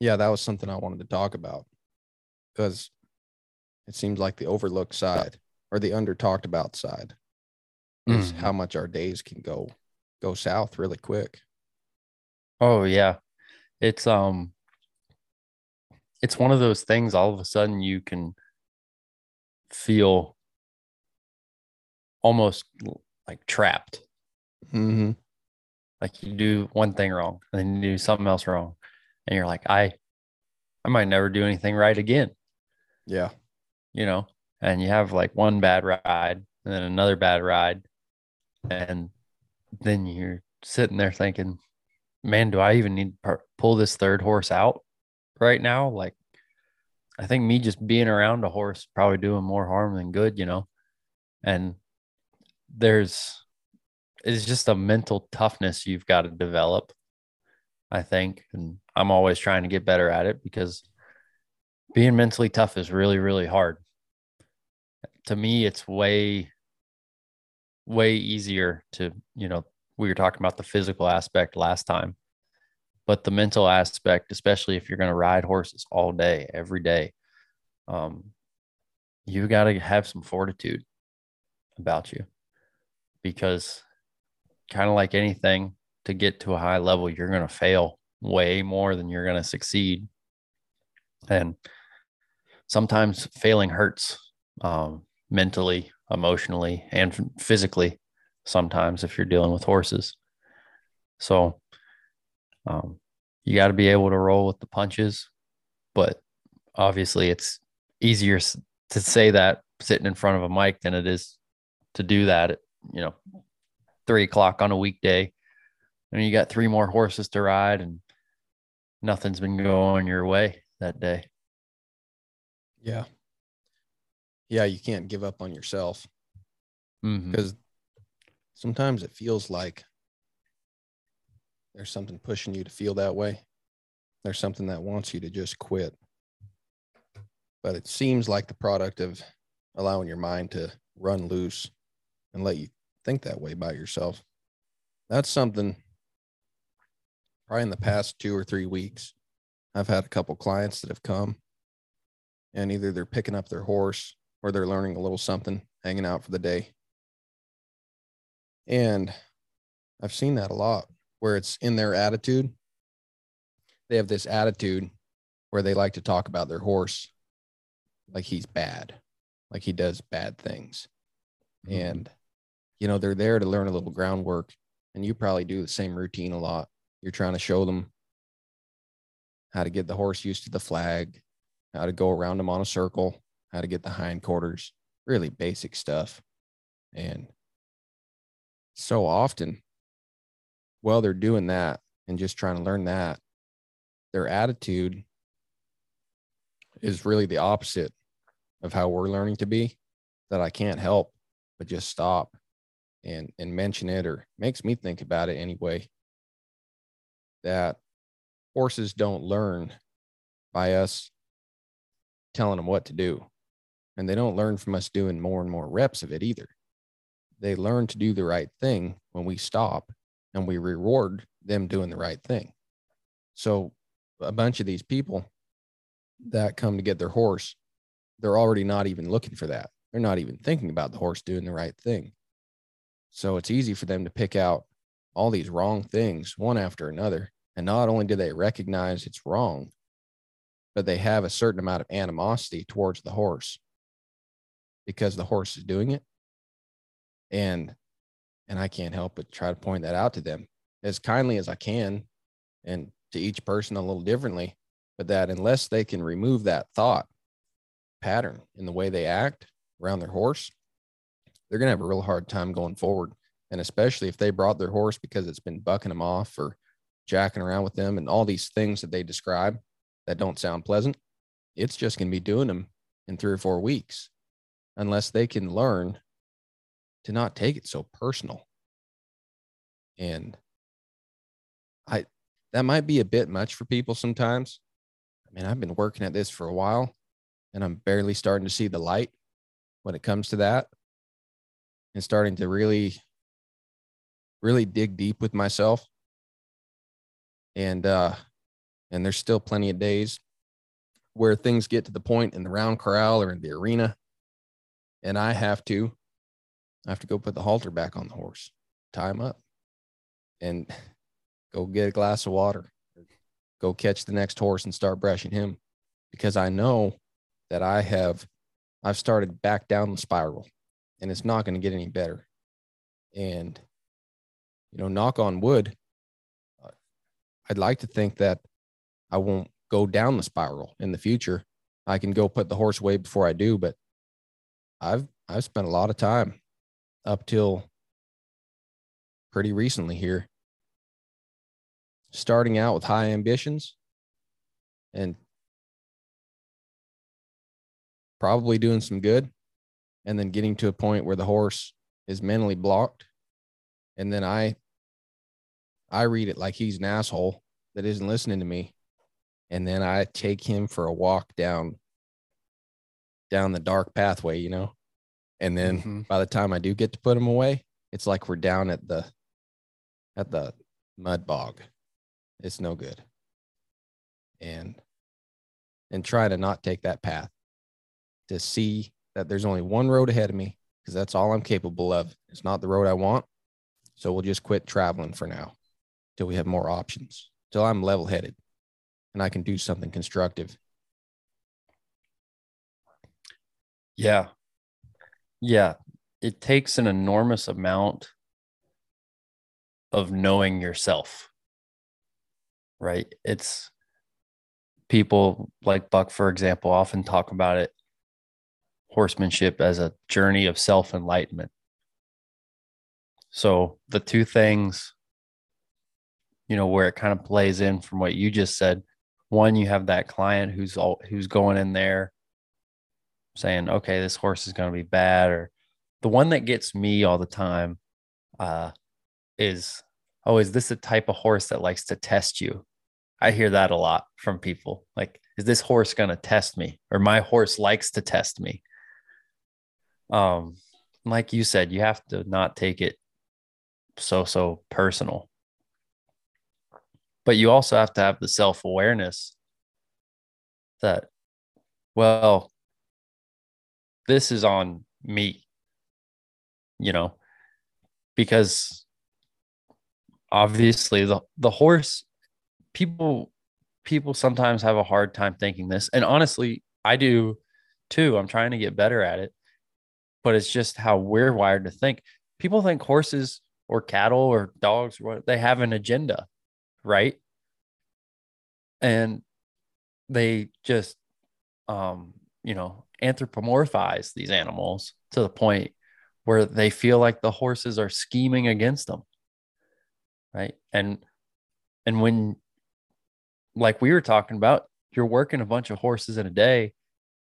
yeah, that was something I wanted to talk about because it seems like the overlooked side or the under talked about side is Mhm. how much our days can go go south really quick. Oh yeah. It's um it's one of those things all of a sudden you can feel almost like trapped. Mm-hmm. Like you do one thing wrong and then you do something else wrong. And you're like, I I might never do anything right again, Yeah. you know? And you have like one bad ride and then another bad ride. And then you're sitting there thinking, man, do I even need to pull this third horse out right now? Like, I think me just being around a horse probably doing more harm than good, you know? And there's, it's just a mental toughness you've got to develop, I think. And I'm always trying to get better at it because being mentally tough is really, really hard. To me, it's way, way easier to, you know, we were talking about the physical aspect last time, but the mental aspect, especially if you're going to ride horses all day, every day, um, you got to have some fortitude about you because, kind of like anything, to get to a high level, you're going to fail way more than you're going to succeed. And sometimes failing hurts um, mentally, emotionally, and physically sometimes if you're dealing with horses. So um, you got to be able to roll with the punches, but obviously it's easier to say that sitting in front of a mic than it is to do that at you know three o'clock on a weekday, and you got three more horses to ride, and nothing's been going your way that day. Yeah. Yeah, you can't give up on yourself mm-hmm. because sometimes it feels like there's something pushing you to feel that way. There's something that wants you to just quit. But it seems like the product of allowing your mind to run loose and let you think that way about yourself. That's something probably in the past two or three weeks. I've had a couple clients that have come and either they're picking up their horse or they're learning a little something, hanging out for the day. And I've seen that a lot where it's in their attitude. They have this attitude where they like to talk about their horse like he's bad, like he does bad things. Mhm. And, you know, they're there to learn a little groundwork. And you probably do the same routine a lot. You're trying to show them how to get the horse used to the flag, how to go around them on a circle, how to get the hindquarters, really basic stuff. And so often, while they're doing that and just trying to learn that, their attitude is really the opposite of how we're learning to be. That I can't help but just stop and and mention it or makes me think about it anyway. That horses don't learn by us telling them what to do. And they don't learn from us doing more and more reps of it either. They learn to do the right thing when we stop and we reward them doing the right thing. So, a bunch of these people that come to get their horse, they're already not even looking for that. They're not even thinking about the horse doing the right thing. So, it's easy for them to pick out all these wrong things one after another. And not only do they recognize it's wrong, but they have a certain amount of animosity towards the horse because the horse is doing it. And and I can't help but try to point that out to them as kindly as I can and to each person a little differently, but that unless they can remove that thought pattern in the way they act around their horse, they're going to have a real hard time going forward. And especially if they brought their horse because it's been bucking them off or jacking around with them and all these things that they describe that don't sound pleasant, it's just going to be doing them in three or four weeks unless they can learn to not take it so personal. And I, that might be a bit much for people sometimes. I mean, I've been working at this for a while and I'm barely starting to see the light when it comes to that and starting to really, really dig deep with myself. And uh, And there's still plenty of days where things get to the point in the round corral or in the arena. And I have to, I have to go put the halter back on the horse, tie him up, and go get a glass of water, go catch the next horse and start brushing him because I know that I have, I've started back down the spiral and it's not going to get any better. And, you know, knock on wood, I'd like to think that I won't go down the spiral in the future. I can go put the horse away before I do, but I've I've spent a lot of time up till pretty recently here starting out with high ambitions and probably doing some good and then getting to a point where the horse is mentally blocked and then i i read it like he's an asshole that isn't listening to me and then i take him for a walk down down the dark pathway you know and then mm-hmm. by the time i do get to put him away it's like we're down at the at the mud bog it's no good and and try to not take that path to see that there's only one road ahead of me because that's all I'm capable of. It's not the road I want. So we'll just quit traveling for now till we have more options, till I'm level headed and I can do something constructive. Yeah. Yeah. It takes an enormous amount of knowing yourself, right? It's people like Buck, for example, often talk about it horsemanship as a journey of self enlightenment. So the two things, you know, where it kind of plays in from what you just said. One, you have that client who's all who's going in there saying, okay, this horse is going to be bad. Or the one that gets me all the time uh, is, oh, is this a type of horse that likes to test you? I hear that a lot from people. Like, is this horse going to test me? Or my horse likes to test me um like you said you have to not take it so so personal. But you also have to have the self-awareness that well this is on me you know because obviously the the horse people people sometimes have a hard time thinking this. And honestly I do too. I'm trying to get better at it but it's just how we're wired to think. People think horses or cattle or dogs, what they have an agenda, right? And they just, um, you know, anthropomorphize these animals to the point where they feel like the horses are scheming against them, right? And and when, like we were talking about, you're working a bunch of horses in a day,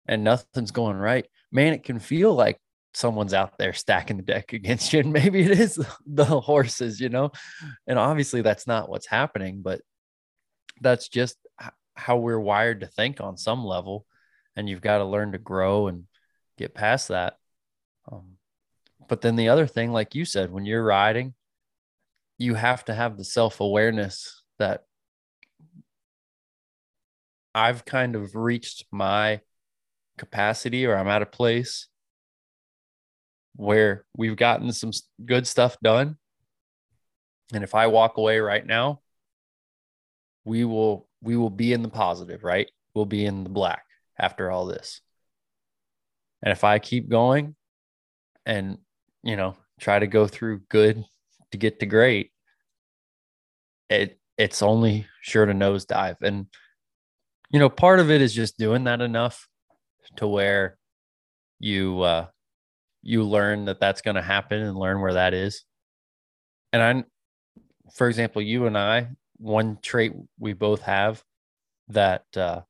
and nothing's going right, man, it can feel like someone's out there stacking the deck against you and maybe it is the horses you know? And obviously that's not what's happening but that's just how we're wired to think on some level and you've got to learn to grow and get past that. Um, but then the other thing like you said when you're riding you have to have the self-awareness that i've kind of reached my capacity or i'm at a place where we've gotten some good stuff done. And if I walk away right now, we will we will be in the positive, right? We'll be in the black after all this. And if I keep going and you know, try to go through good to get to great, it it's only sure to nosedive. And you know, part of it is just doing that enough to where you uh you learn that that's going to happen and learn where that is. And I, for example, you and I, one trait we both have that uh,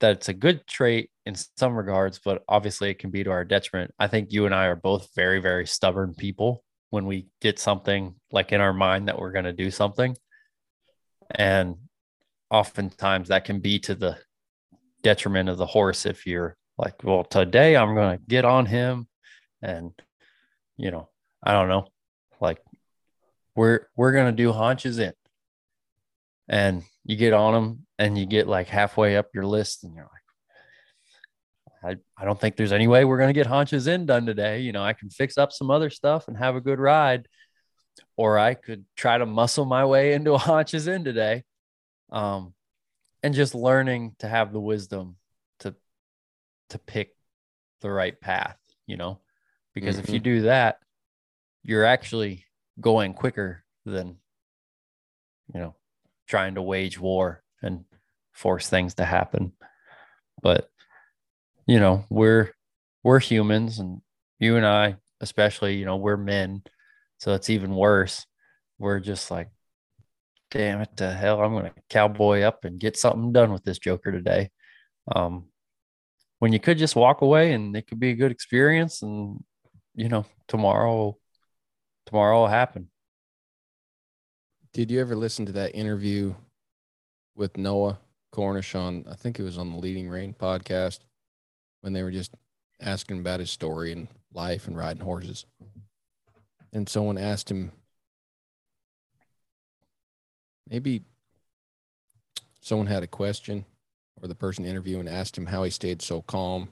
that it's a good trait in some regards, but obviously it can be to our detriment. I think you and I are both very, very stubborn people when we get something like in our mind that we're going to do something. And oftentimes that can be to the detriment of the horse if you're like, well, today I'm going to get on him and you know i don't know like we're we're gonna do haunches in. And you get on them and you get like halfway up your list and you're like I, I don't think there's any way we're to get haunches in done today. You know i can fix up some other stuff and have a good ride or i could try to muscle my way into a haunches in today. Um and just learning to have the wisdom to to pick the right path you know because mm-hmm. if you mm-hmm. do that you're actually going quicker than you know trying to wage war and force things to happen but you know we're we're humans and you and i especially you know we're men so it's even worse we're just like damn it to hell i'm gonna cowboy up and get something done with this joker today um when you could just walk away and it could be a good experience and you know tomorrow tomorrow will happen did you ever listen to that interview with Noah Cornish on, I think it was on the Leading Rein podcast when they were just asking about his story and life and riding horses. And someone asked him, maybe someone had a question or the person interviewing asked him how he stayed so calm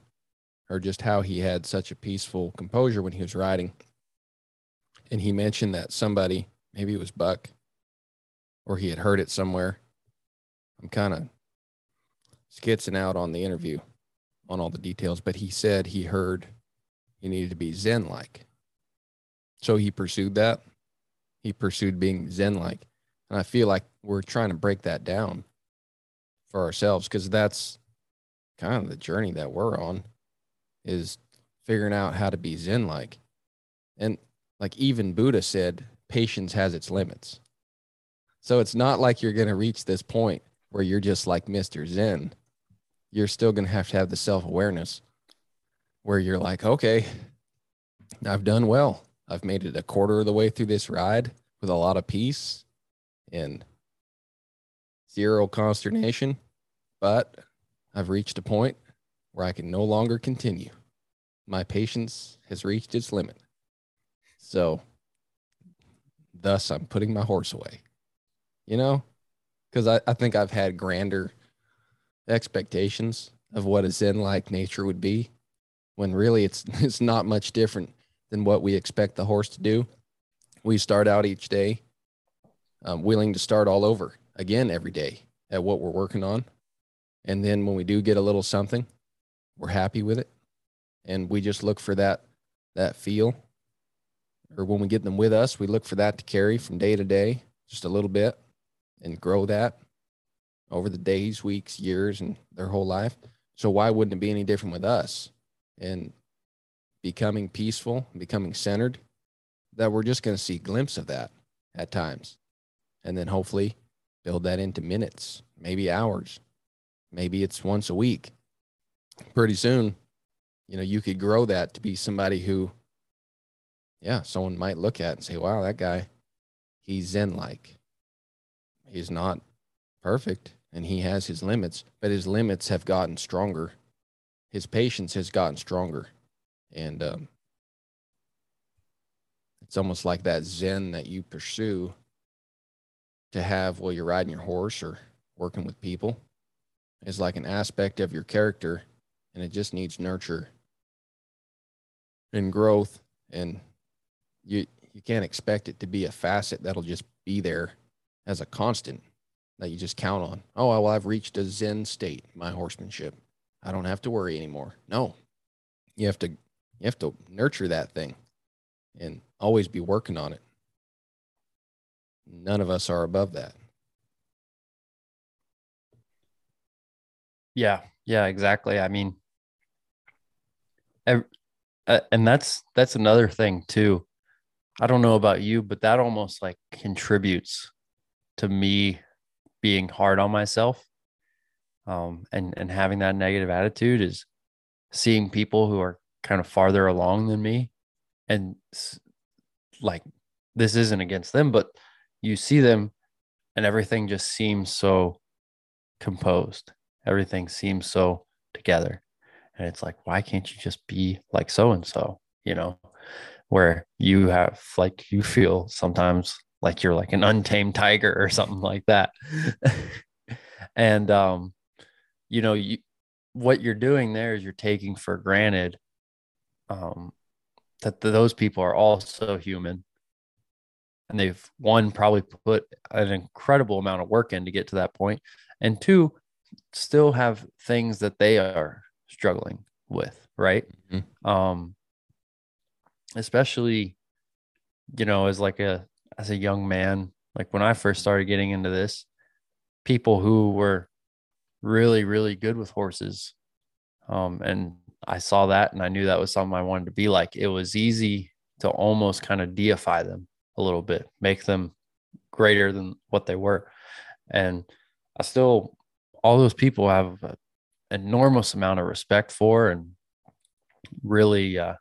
or just how he had such a peaceful composure when he was riding. And he mentioned that somebody, maybe it was Buck, or he had heard it somewhere. I'm kind of skitzing out on the interview on all the details, but he said he heard he needed to be Zen like. So he pursued that. He pursued being Zen like. And I feel like we're trying to break that down for ourselves because that's kind of the journey that we're on is figuring out how to be Zen like. And like even Buddha said, patience has its limits. So it's not like you're going to reach this point where you're just like Mr. Zen. You're still going to have to have the self awareness where you're like, okay, I've done well. I've made it a quarter of the way through this ride with a lot of peace and zero consternation, but I've reached a point where I can no longer continue. My patience has reached its limit. So, thus, I'm putting my horse away you know, because I, I think I've had grander expectations of what a Zen like nature would be when really it's it's not much different than what we expect the horse to do. We start out each day um, willing to start all over again every day at what we're working on. And then when we do get a little something, we're happy with it. And we just look for that that feel. Or when we get them with us, we look for that to carry from day to day, just a little bit and grow that over the days, weeks, years, and their whole life. So why wouldn't it be any different with us? And becoming peaceful, becoming centered, that we're just going to see glimpse of that at times. And then hopefully build that into minutes, maybe hours. Maybe it's once a week. Pretty soon, you know, you could grow that to be somebody who, yeah, someone might look at and say, wow, that guy, he's Zen like he's not perfect and he has his limits, but his limits have gotten stronger. His patience has gotten stronger. And um, it's almost like that Zen that you pursue to have while you're riding your horse or working with people is like an aspect of your character and it just needs nurture and growth and you you can't expect it to be a facet that'll just be there as a constant that you just count on. Oh, well, I've reached a Zen state, my horsemanship. I don't have to worry anymore. No, you have to, you have to nurture that thing and always be working on it. None of us are above that. Yeah, yeah, exactly. I mean, uh, and that's that's another thing too. I don't know about you, but that almost like contributes to me being hard on myself um, and and having that negative attitude is seeing people who are kind of farther along than me and like this isn't against them but you see them and everything just seems so composed everything seems so together and it's like why can't you just be like so and so you know where you have like you feel sometimes like you're like an untamed tiger or something like that. and um, you know, you what you're doing there is you're taking for granted um that those people are also human and they've one probably put an incredible amount of work in to get to that point and two still have things that they are struggling with right mm-hmm. um especially you know as like a as a young man like when i first started getting into this people who were really really good with horses um and i saw that and i knew that was something i wanted to be like it was easy to almost kind of deify them a little bit make them greater than what they were and i still all those people have an enormous amount of respect for and really uh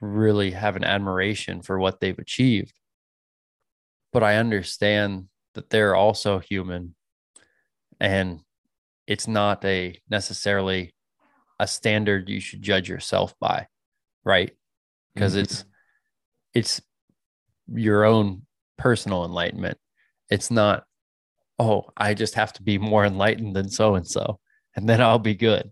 really have an admiration for what they've achieved. But i understand that they're also human and it's not a necessarily a standard you should judge yourself by right? Because mm-hmm. it's it's your own personal enlightenment. It's not oh i just have to be more enlightened than so and so and then i'll be good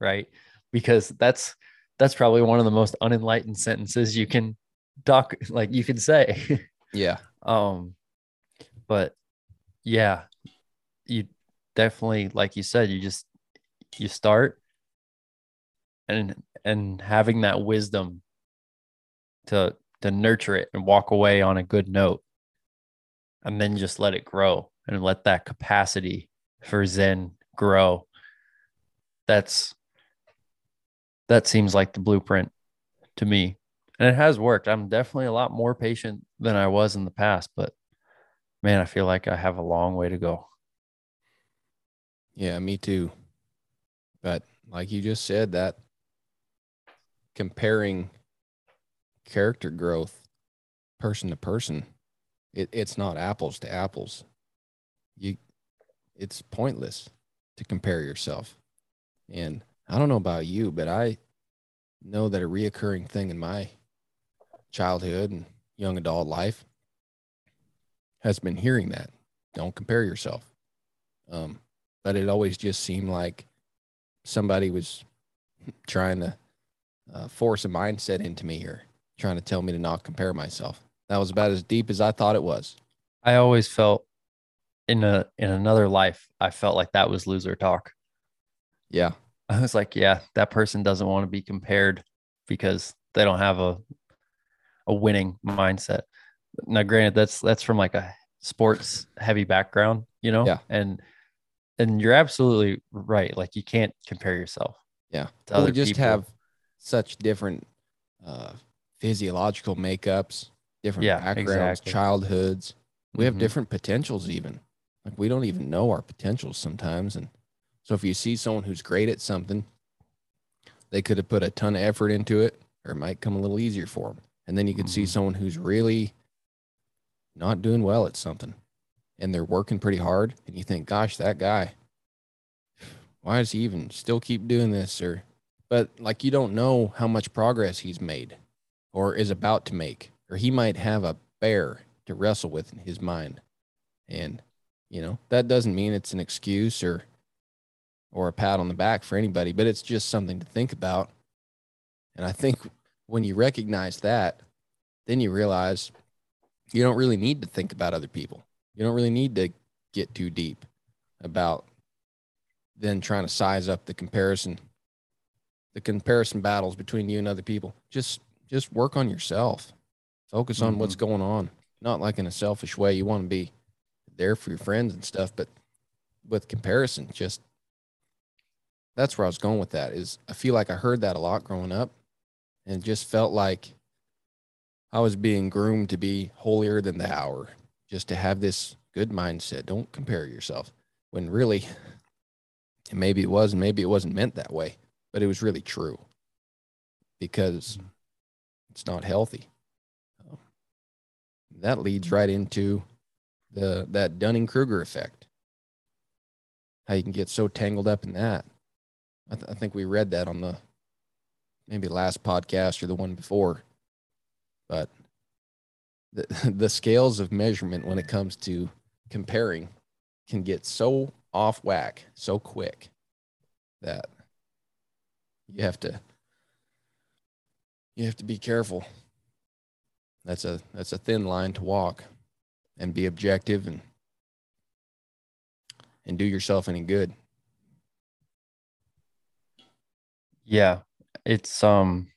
right? Because that's that's probably one of the most unenlightened sentences you can talk like you can say. Yeah. Um but yeah, you definitely, like you said, you just you start and and having that wisdom to to nurture it and walk away on a good note and then just let it grow and let that capacity for zen grow that's that seems like the blueprint to me and it has worked i'm definitely a lot more patient than i was in the past but man, I feel like I have a long way to go. Yeah, me too. But like you just said, that comparing character growth person to person, it, it's not apples to apples. You it's pointless to compare yourself. And I don't know about you, but I know that a reoccurring thing in my childhood and young adult life has been hearing that. Don't compare yourself. Um, but it always just seemed like somebody was trying to uh, force a mindset into me or trying to tell me to not compare myself. That was about as deep as I thought it was. I always felt in a in another life, I felt like that was loser talk. Yeah. I was like, yeah, that person doesn't want to be compared because they don't have a a winning mindset now granted that's that's from like a sports heavy background you know yeah and and you're absolutely right like you can't compare yourself yeah well, we just people. have such different uh physiological makeups different yeah, backgrounds exactly. childhoods we have mm-hmm. different potentials even like we don't even know our potentials sometimes and so if you see someone who's great at something they could have put a ton of effort into it or it might come a little easier for them and then you could mm-hmm. see someone who's really not doing well at something and they're working pretty hard and you think gosh that guy why does he even still keep doing this? Or but like you don't know how much progress he's made or is about to make or he might have a bear to wrestle with in his mind. And you know that doesn't mean it's an excuse or or a pat on the back for anybody but it's just something to think about and i think when you recognize that then you realize you don't really need to think about other people. You don't really need to get too deep about then trying to size up the comparison the comparison battles between you and other people. Just just work on yourself. Focus on mm-hmm. what's going on. Not like in a selfish way. You want to be there for your friends and stuff, but with comparison, just that's where I was going with that. Is I feel like I heard that a lot growing up and just felt like I was being groomed to be holier than the hour, just to have this good mindset. Don't compare yourself. When really, and maybe it was, and maybe it wasn't meant that way, but it was really true because mm-hmm. it's not healthy. That leads right into the that Dunning Kruger effect. How you can get so tangled up in that. I, th- I think we read that on the maybe last podcast or the one before but the, the scales of measurement when it comes to comparing can get so off whack so quick that you have to you have to be careful that's a that's a thin line to walk and be objective and and do yourself any good Yeah, it's um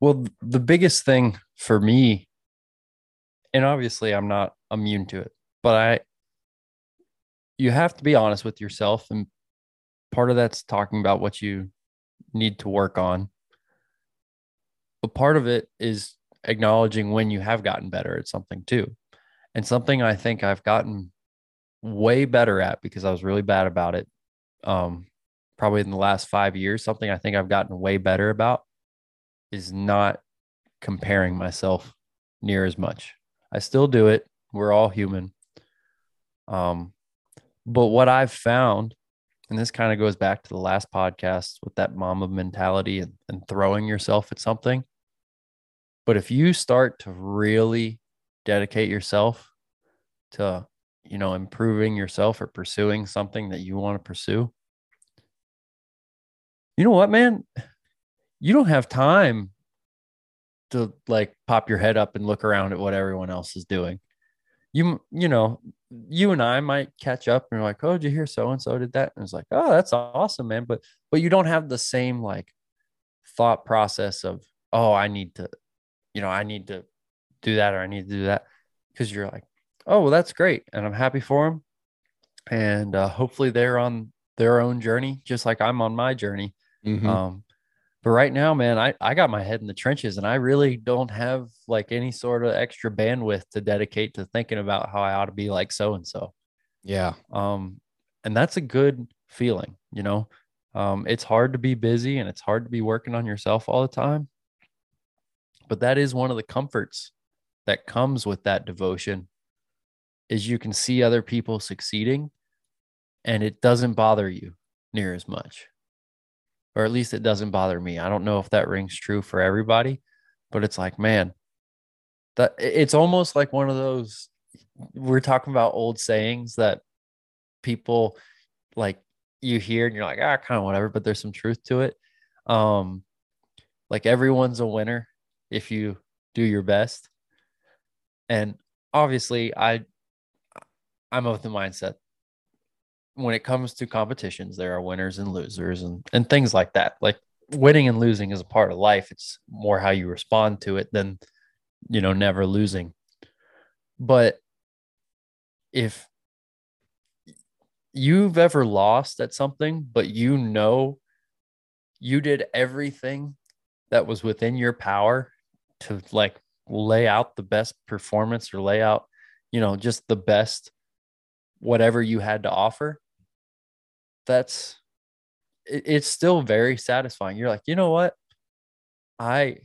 well the biggest thing for me and obviously I'm not immune to it, but I you have to be honest with yourself and part of that's talking about what you need to work on. But part of it is acknowledging when you have gotten better at something too. And something I think I've gotten way better at because I was really bad about it um, probably in the last five years, something I think I've gotten way better about is not comparing myself near as much. I still do it. We're all human. Um, but what I've found, and this kind of goes back to the last podcast with that Mamba mentality and, and throwing yourself at something. But if you start to really dedicate yourself to, you know, improving yourself or pursuing something that you want to pursue, you know what, man? You don't have time to like pop your head up and look around at what everyone else is doing. You, you know, you and I might catch up and you're like, oh, did you hear so and so did that? And it's like, oh, that's awesome, man. But but you don't have the same like thought process of, oh, I need to, you know, I need to do that or I need to do that. Cause you're like, oh, well, that's great. And I'm happy for them. And uh, hopefully they're on their own journey, just like I'm on my journey. Mhm. Um, but right now, man, I, I got my head in the trenches and I really don't have like any sort of extra bandwidth to dedicate to thinking about how I ought to be like so and so. yeah Um, and that's a good feeling, you know. Um, it's hard to be busy and it's hard to be working on yourself all the time. But that is one of the comforts that comes with that devotion is you can see other people succeeding and it doesn't bother you near as much. Or at least it doesn't bother me. I don't know if that rings true for everybody, but it's like, man, that it's almost like one of those we're talking about old sayings that people like you hear and you're like, ah, kind of whatever, but there's some truth to it. Um, like everyone's a winner if you do your best. And obviously, I I'm of the mindset when it comes to competitions, there are winners and losers and and things like that. Like winning and losing is a part of life. It's more how you respond to it than you know never losing. But if you've ever lost at something, but you know you did everything that was within your power to like lay out the best performance or lay out, you know, just the best whatever you had to offer, that's it, it's still very satisfying. You're like, you know what? I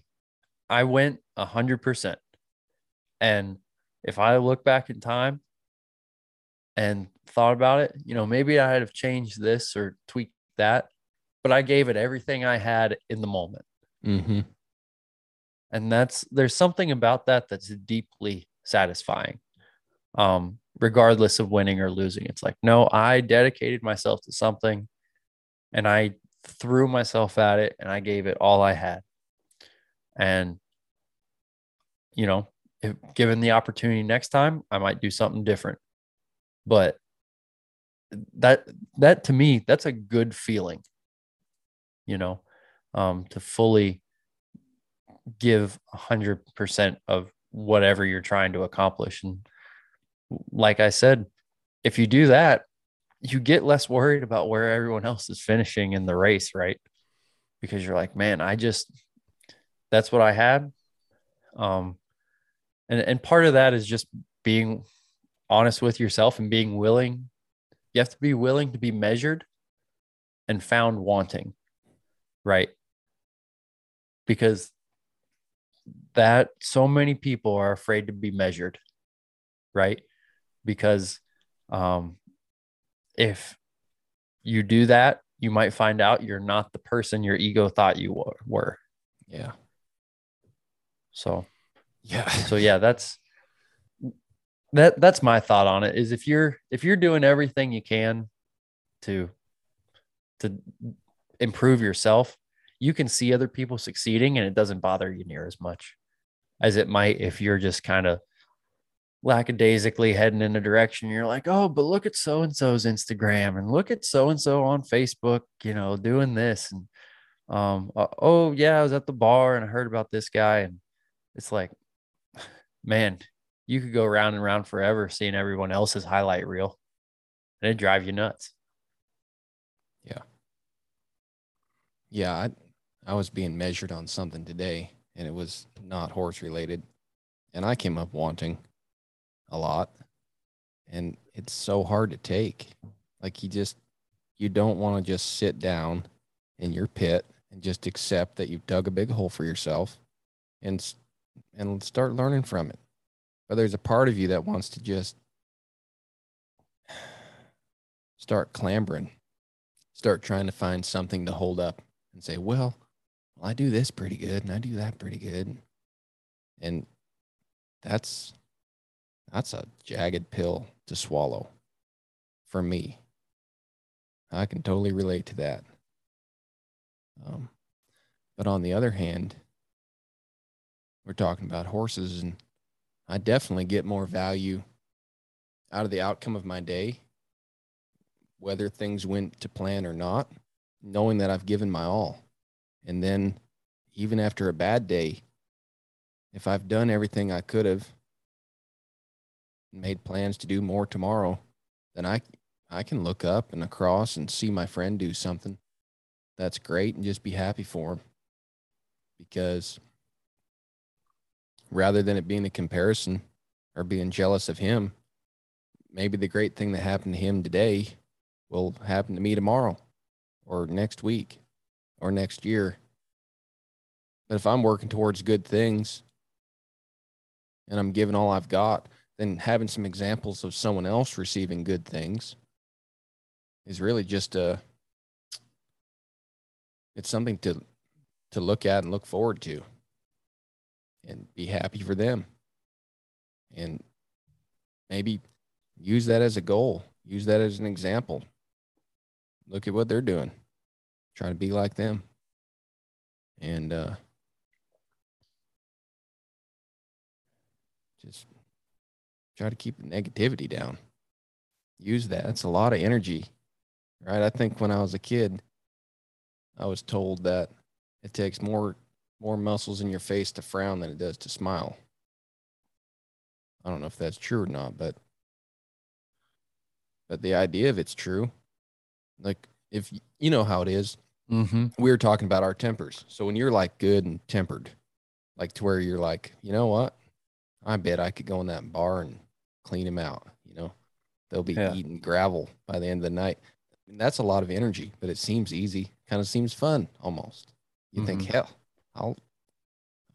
I went a hundred percent. And if I look back in time and thought about it, you know, maybe I'd have changed this or tweaked that, but I gave it everything I had in the moment. mm-hmm. And that's there's something about that that's deeply satisfying. Um, regardless of winning or losing. It's like, no, I dedicated myself to something and I threw myself at it and I gave it all I had. And, you know, if given the opportunity next time, I might do something different. But that, that to me, that's a good feeling, you know, um, to fully give a hundred percent of whatever you're trying to accomplish. And like I said, if you do that, you get less worried about where everyone else is finishing in the race, right? Because you're like, man, I just that's what I had. Um and and part of that is just being honest with yourself and being willing. You have to be willing to be measured and found wanting, right? Because that so many people are afraid to be measured, right? because um, if you do that, you might find out you're not the person your ego thought you were. Yeah. So Yeah. So yeah, that's that that's my thought on it is if you're if you're doing everything you can to to improve yourself, you can see other people succeeding and it doesn't bother you near as much as it might if you're just kind of lackadaisically heading in a direction. You're like, oh, but look at so and so's Instagram and look at so and so on Facebook, you know, doing this. And um, uh, oh, yeah, I was at the bar and I heard about this guy. And it's like, man, you could go round and round forever seeing everyone else's highlight reel and it drive you nuts. Yeah. Yeah. I, I was being measured on something today and it was not horse related. And I came up wanting a lot. And it's so hard to take. Like you just, you don't want to just sit down in your pit and just accept that you've dug a big hole for yourself and and start learning from it. But there's a part of you that wants to just start clambering, start trying to find something to hold up and say, well, well, I do this pretty good and I do that pretty good. And that's that's a jagged pill to swallow for me. I can totally relate to that. Um, but on the other hand, we're talking about horses, and I definitely get more value out of the outcome of my day, whether things went to plan or not, knowing that I've given my all. And then, even after a bad day, if I've done everything I could have, made plans to do more tomorrow, then I I can look up and across and see my friend do something that's great and just be happy for him. Because rather than it being a comparison or being jealous of him, maybe the great thing that happened to him today will happen to me tomorrow or next week or next year. But if I'm working towards good things and I'm giving all I've got, then having some examples of someone else receiving good things is really just a it's something to to look at and look forward to and be happy for them. And maybe use that as a goal use that as an example. Look at what they're doing try to be like them and uh just try to keep the negativity down. Use that. It's a lot of energy, right? I think when I was a kid, I was told that it takes more more muscles in your face to frown than it does to smile. I don't know if that's true or not, but but the idea of it's true. Like if you know how it is, mm-hmm. we were talking about our tempers. So when you're like good and tempered, like to where you're like, you know what, I bet I could go in that bar and clean them out. You know, they'll be yeah. eating gravel by the end of the night. I mean, that's a lot of energy, but it seems easy. Kind of seems fun almost. You mm-hmm. think, hell, I'll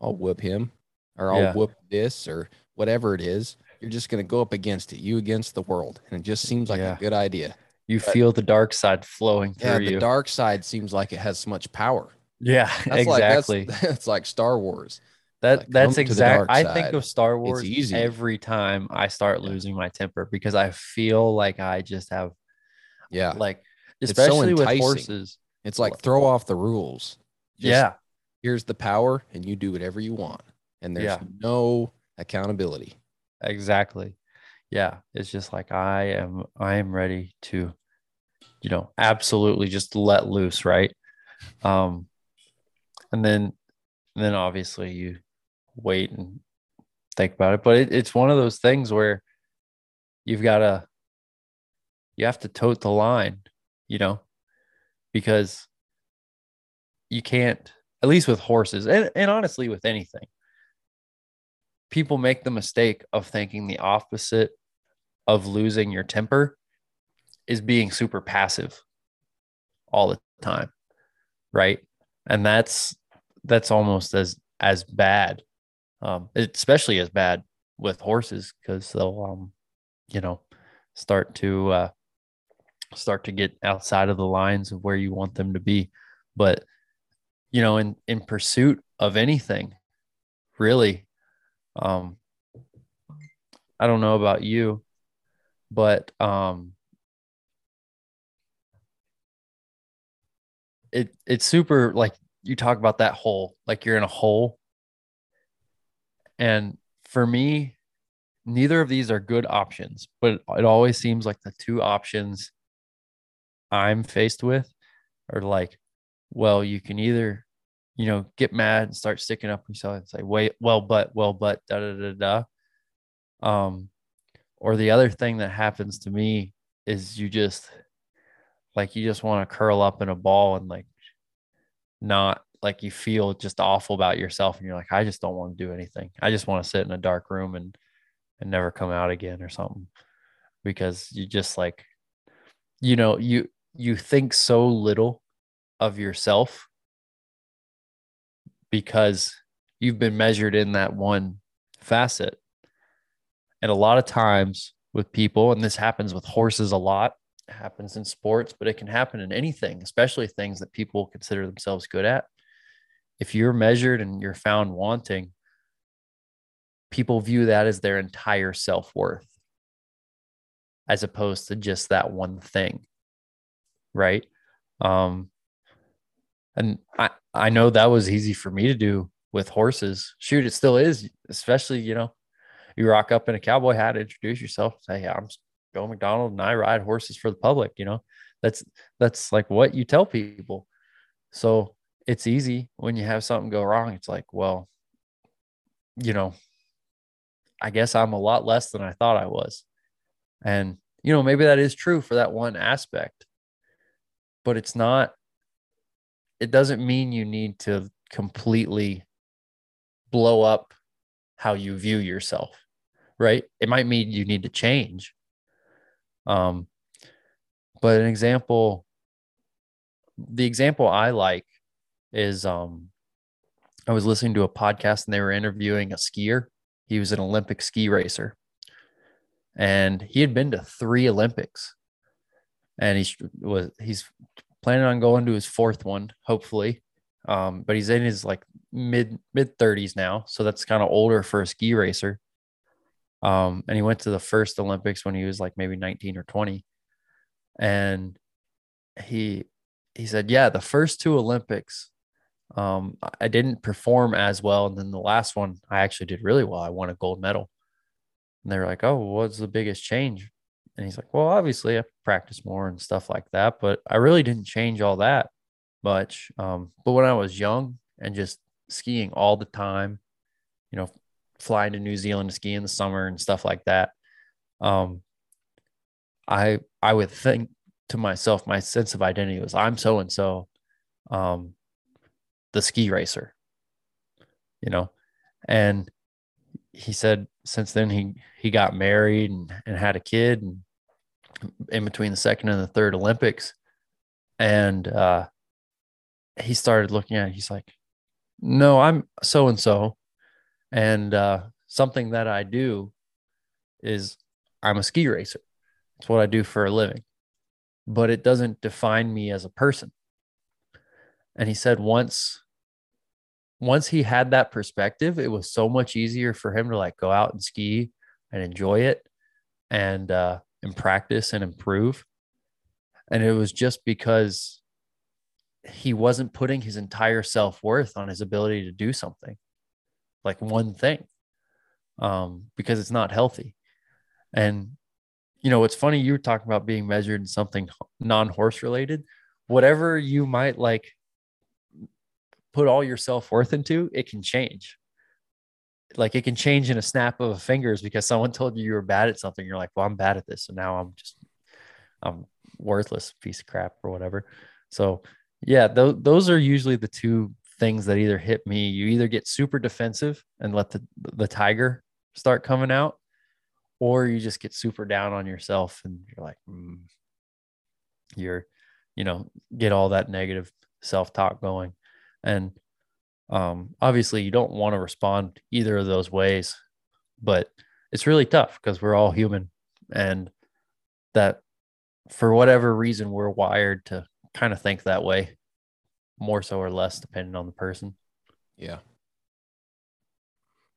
I'll whoop him, or I'll yeah. whoop this, or whatever it is. You're just going to go up against it, you against the world, and it just seems like yeah. a good idea. You but, feel the dark side flowing through yeah, the you. dark side seems like it has so much power. Yeah, that's exactly. Like, that's, that's like Star Wars. That like, that's exactly. I think of Star Wars every time I start losing my temper because I feel like I just have, yeah, like especially so with horses. It's like throw off the rules. Just, yeah, here's the power, and you do whatever you want, and there's yeah. no accountability. Exactly. Yeah, it's just like I am. I am ready to, you know, absolutely just let loose, right? Um, and then, and then obviously you wait and think about it. But it, it's one of those things where you've got to, you have to tote the line, you know, because you can't, at least with horses and, and honestly with anything, people make the mistake of thinking the opposite of losing your temper is being super passive all the time right and that's that's almost as as bad um, especially as bad with horses because they'll, um, you know, start to uh, start to get outside of the lines of where you want them to be. But you know, in in pursuit of anything, really, Um, I don't know about you, but um, it it's super like you talk about that hole, like you're in a hole. And for me, neither of these are good options, but it always seems like the two options I'm faced with are like, well, you can either, you know, get mad and start sticking up yourself and say, wait, well, but, well, but, da da da da. Um, or the other thing that happens to me is you just like you just want to curl up in a ball and like not like you feel just awful about yourself and you're like i just don't want to do anything. I just want to sit in a dark room and and never come out again or something. Because you just like you know you you think so little of yourself because you've been measured in that one facet and a lot of times with people and this happens with horses a lot happens in sports, but it can happen in anything, especially things that people consider themselves good at. If you're measured and you're found wanting, people view that as their entire self worth, as opposed to just that one thing. Right. Um, and I, I know that was easy for me to do with horses. Shoot, it still is, especially, you know, you rock up in a cowboy hat, introduce yourself, say, hey, I'm Bill McDonald and I ride horses for the public. You know, that's that's like what you tell people. So it's easy when you have something go wrong. It's like, well, you know, I guess I'm a lot less than I thought I was. And, you know, maybe that is true for that one aspect, but it's not, it doesn't mean you need to completely blow up how you view yourself, right? It might mean you need to change, um, but an example, the example I like is um, I was listening to a podcast and they were interviewing a skier. He was an Olympic ski racer and he had been to three Olympics and he was he's planning on going to his fourth one, hopefully. Um, but he's in his like mid mid 30s now, so that's kind of older for a ski racer. Um, and he went to the first Olympics when he was like maybe 19 or 20. And he he said, Yeah, the first two Olympics, um, I didn't perform as well. And then the last one, I actually did really well. I won a gold medal. And they're like, Oh, what's the biggest change? And he's like, Well, obviously I practice more and stuff like that, but I really didn't change all that much. Um, but when I was young and just skiing all the time, you know, flying to New Zealand to ski in the summer and stuff like that. Um, I I would think to myself, my sense of identity was I'm so and so, um, the ski racer, you know, and he said since then he he got married and, and had a kid and in between the second and the third Olympics, and uh, he started looking at it. He's like, no, I'm so and so, and uh, something that I do is I'm a ski racer. It's what I do for a living, but it doesn't define me as a person. And he said once once he had that perspective, it was so much easier for him to like go out and ski and enjoy it and uh and practice and improve. And it was just because he wasn't putting his entire self-worth on his ability to do something like one thing um, because it's not healthy. And, you know, it's funny you were talking about being measured in something non horse related. Whatever you might like put all your self worth into, it can change. Like it can change in a snap of fingers because someone told you you were bad at something. You're like, well, I'm bad at this. So now I'm just, I'm worthless piece of crap or whatever. So, yeah, th- those are usually the two things that either hit me. You either get super defensive and let the the tiger start coming out, or you just get super down on yourself and you're like, mm. you're, you know, get all that negative self talk going, and um, obviously you don't want to respond either of those ways, but it's really tough because we're all human, and that for whatever reason we're wired to kind of think that way more so or less depending on the person. Yeah.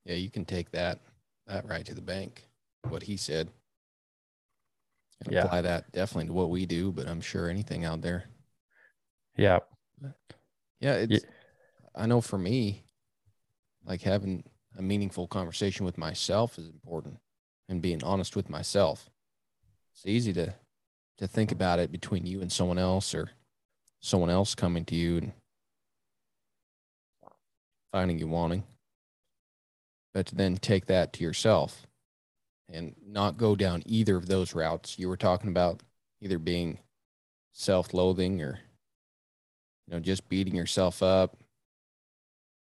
Yeah, you can take that that right to the bank. What he said. And Yeah. apply that definitely to what we do, but I'm sure anything out there. Yeah. Yeah, it's I know for me, like having a meaningful conversation with myself is important and being honest with myself. It's easy to to think about it between you and someone else or someone else coming to you and finding you wanting. But to then take that to yourself and not go down either of those routes you were talking about, either being self-loathing or you know just beating yourself up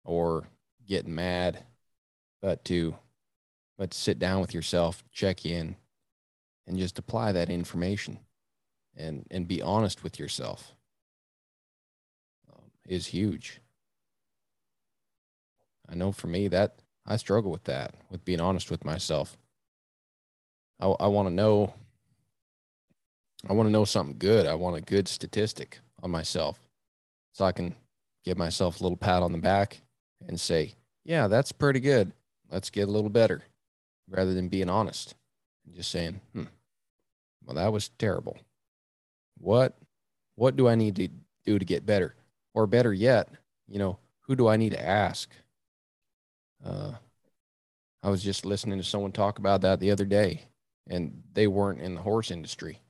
or getting mad but to but sit down with yourself check in and just apply that information and and be honest with yourself um, is huge. I know for me that i struggle with that with being honest with myself. I, I want to know i want to know something good. I want a good statistic on myself so I can give myself a little pat on the back and say, yeah, that's pretty good. Let's get a little better rather than being honest and just saying, hmm, well, that was terrible. What, what do I need to do to get better? Or better yet, you know, who do I need to ask? Uh, I was just listening to someone talk about that the other day, and they weren't in the horse industry.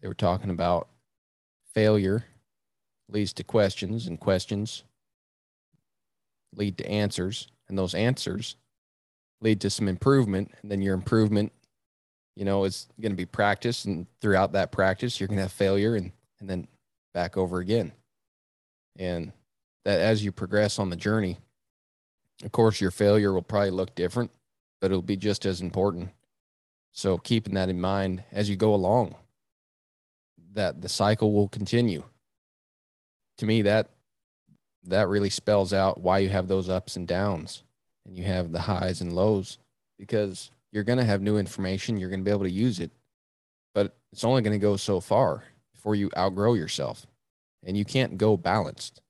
They were talking about failure leads to questions and questions lead to answers and those answers lead to some improvement and then your improvement you know is going to be practice and throughout that practice you're going to have failure and and then back over again. And that as you progress on the journey of course your failure will probably look different but it'll be just as important. So keeping that in mind as you go along that the cycle will continue. To me that that really spells out why you have those ups and downs and you have the highs and lows because you're going to have new information you're going to be able to use it but it's only going to go so far before you outgrow yourself. And you can't go balanced.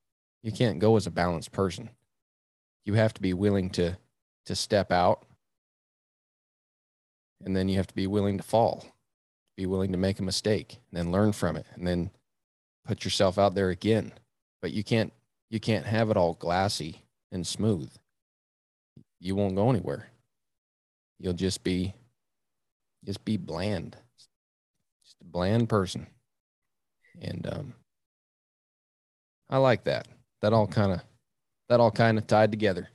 You can't go as a balanced person. You have to be willing to to step out. And then you have to be willing to fall be willing to make a mistake and then learn from it and then put yourself out there again. But you can't you can't have it all glassy and smooth. You won't go anywhere. You'll just be just be bland. Just a bland person. And um i like that. That all kind of that all kind of tied together.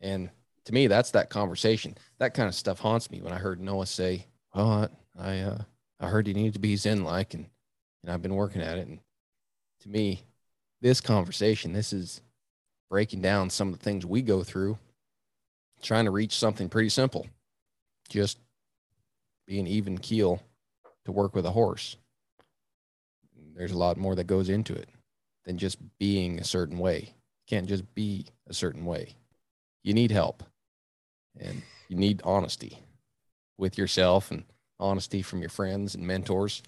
And to me that's that conversation. That kind of stuff haunts me when i heard noah say oh i i, uh, I heard you needed to be zen like and and i've been working at it. And to me this conversation this is breaking down some of the things we go through trying to reach something pretty simple. Just be an even keel to work with a horse. There's a lot more that goes into it than just being a certain way. You can't just be a certain way. You need help and you need honesty with yourself and honesty from your friends and mentors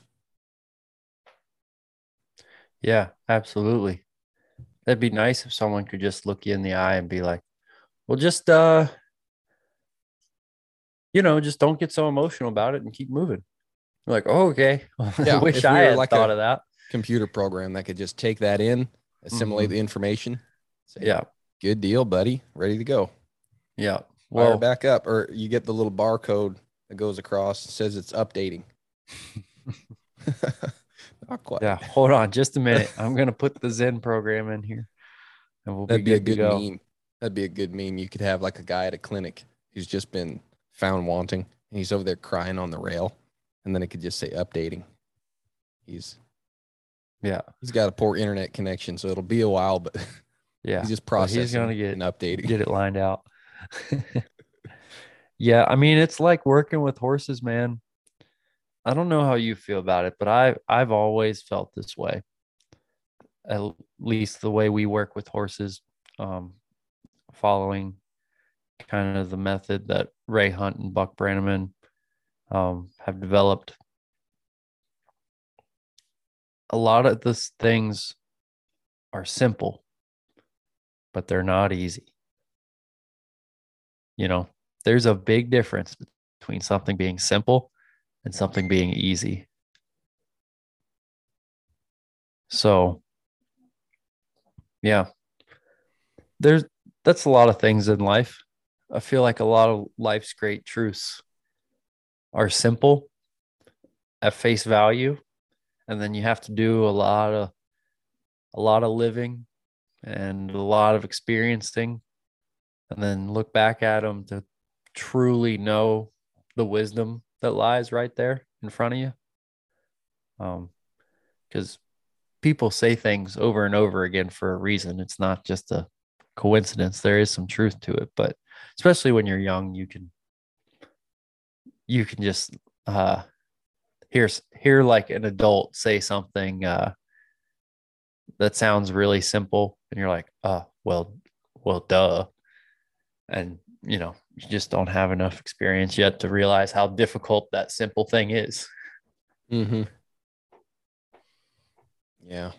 Yeah, absolutely. That'd be nice if someone could just look you in the eye and be like, well, just, uh, you know, just don't get so emotional about it and keep moving. You're like, oh, okay. Yeah, I wish we I had like thought of that. computer program that could just take that in assimilate Mhm. the information say Yeah. good deal buddy ready to go Yeah. Fire Well, back up, or you get the little barcode that goes across and says it's updating. Not quite. yeah. Hold on just a minute. I'm going to put the Zen program in here and we'll That'd be be a good go. meme. That'd be a good meme. You could have like a guy at a clinic who's just been found wanting, and he's over there crying on the rail, and then it could just say updating. He's Yeah. he's got a poor internet connection, so it'll be a while, but Yeah. he's just Well, processing he's gonna get and updating. get it lined out. yeah, I mean it's like working with horses, man. I don't know how you feel about it, but I I've always felt this way. At least the way we work with horses, um, following kind of the method that Ray Hunt and Buck Brannaman um, have developed. A lot of these things are simple, but they're not easy. You know, there's a big difference between something being simple and something being easy. So, yeah, there's that's a lot of things in life. I feel like a lot of life's great truths are simple at face value, and then you have to do a lot of a lot of living and a lot of experiencing, and then look back at them to truly know the wisdom that lies right there in front of you. Um, because people say things over and over again for a reason. It's not just a coincidence. There is some truth to it, but especially when you're young, you can you can just uh hear hear like an adult say something uh that sounds really simple and you're like, "Oh, well, well duh." And you know, you just don't have enough experience yet to realize how difficult that simple thing is. Mm-hmm. Yeah.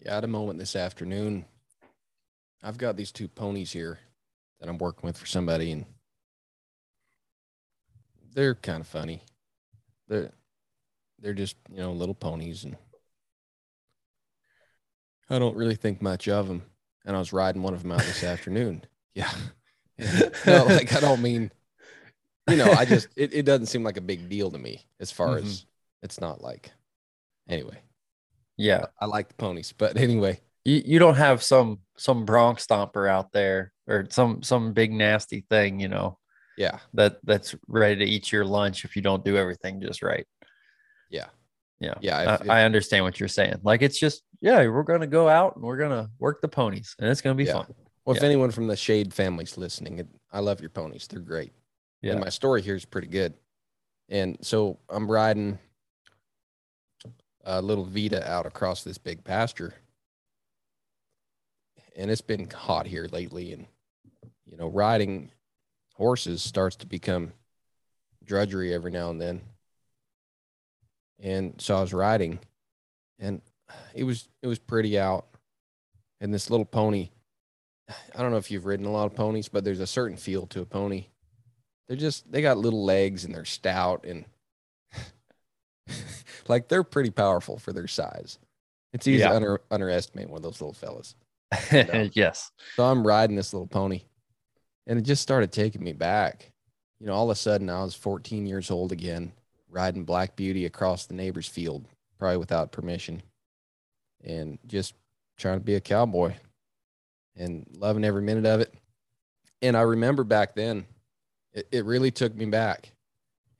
Yeah, I had a moment this afternoon. I've got these two ponies here that I'm working with for somebody, and they're kind of funny. They're they're just you know little ponies, and I don't really think much of them. And I was riding one of them out this afternoon. Yeah, no, like I don't mean, you know, I just it, it doesn't seem like a big deal to me as far Mhm. as it's not like. Anyway, Yeah. I like the ponies, but anyway, You you don't have some some bronc stomper out there or some some big nasty thing, you know, yeah, that that's ready to eat your lunch if you don't do everything just right. yeah, Yeah. yeah. I, If, if- I understand what you're saying. Like it's just, yeah, we're gonna go out and we're gonna work the ponies and it's gonna be Yeah. fun. Well, if yeah. anyone from the Shade family's listening, it, I love your ponies. They're great. Yeah. And my story here is pretty good. And so I'm riding a little Vita out across this big pasture. And it's been hot here lately. And, you know, riding horses starts to become drudgery every now and then. And so I was riding and it was it was pretty out. And this little pony, I don't know if you've ridden a lot of ponies, but there's a certain feel to a pony they're just they got little legs and they're stout and like they're pretty powerful for their size. It's easy Yeah. to under, underestimate one of those little fellas. Yes. So I'm riding this little pony and it just started taking me back. You know, all of a sudden I was 14 years old again, riding Black Beauty across the neighbor's field, probably without permission, and just trying to be a cowboy and loving every minute of it. And I remember back then, it, it really took me back.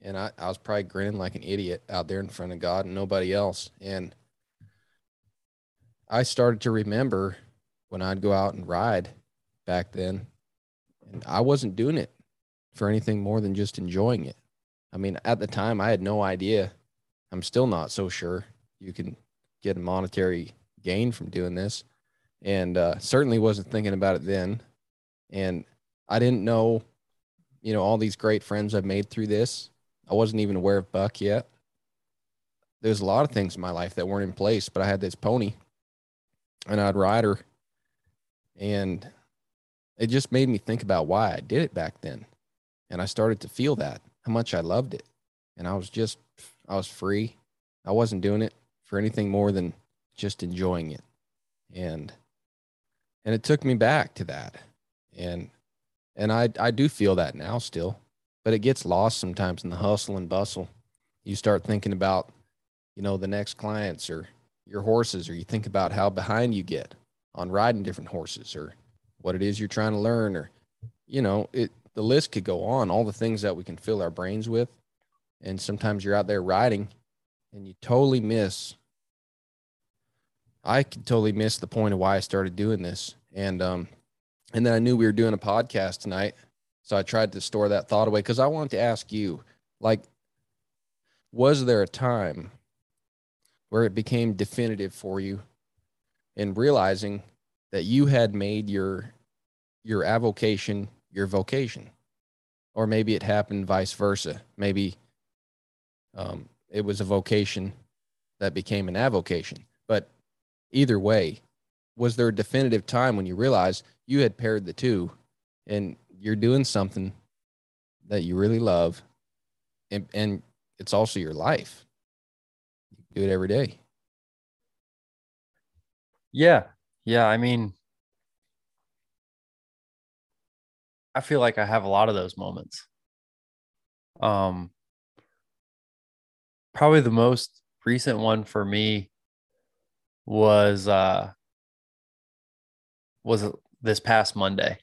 And I, I was probably grinning like an idiot out there in front of God and nobody else. And I started to remember when I'd go out and ride back then. And I wasn't doing it for anything more than just enjoying it. I mean, at the time, I had no idea. I'm still not so sure you can get a monetary gain from doing this. And uh, certainly wasn't thinking about it then. And I didn't know, you know, all these great friends I've made through this. I wasn't even aware of Buck yet. There's a lot of things in my life that weren't in place, but I had this pony and I'd ride her and it just made me think about why I did it back then. And I started to feel that how much I loved it. And I was just, I was free. I wasn't doing it for anything more than just enjoying it. And, and it took me back to that. And, and I, I do feel that now still, but it gets lost sometimes in the hustle and bustle. You start thinking about, you know, the next clients or your horses, or you think about how behind you get on riding different horses or what it is you're trying to learn or you know it the list could go on all the things that we can fill our brains with and sometimes you're out there riding and you totally miss i could totally miss the point of why i started doing this and um and then i knew we were doing a podcast tonight. So i tried to store that thought away because i wanted to ask you like was there a time where it became definitive for you in realizing that you had made your your avocation your vocation? Or maybe it happened vice versa. Maybe um, it was a vocation that became an avocation. But either way was there a definitive time when you realized you had paired the two and you're doing something that you really love and, and it's also your life. do it every day. Yeah. Yeah. I mean, I feel like I have a lot of those moments. Um, probably the most recent one for me was uh was this past Monday.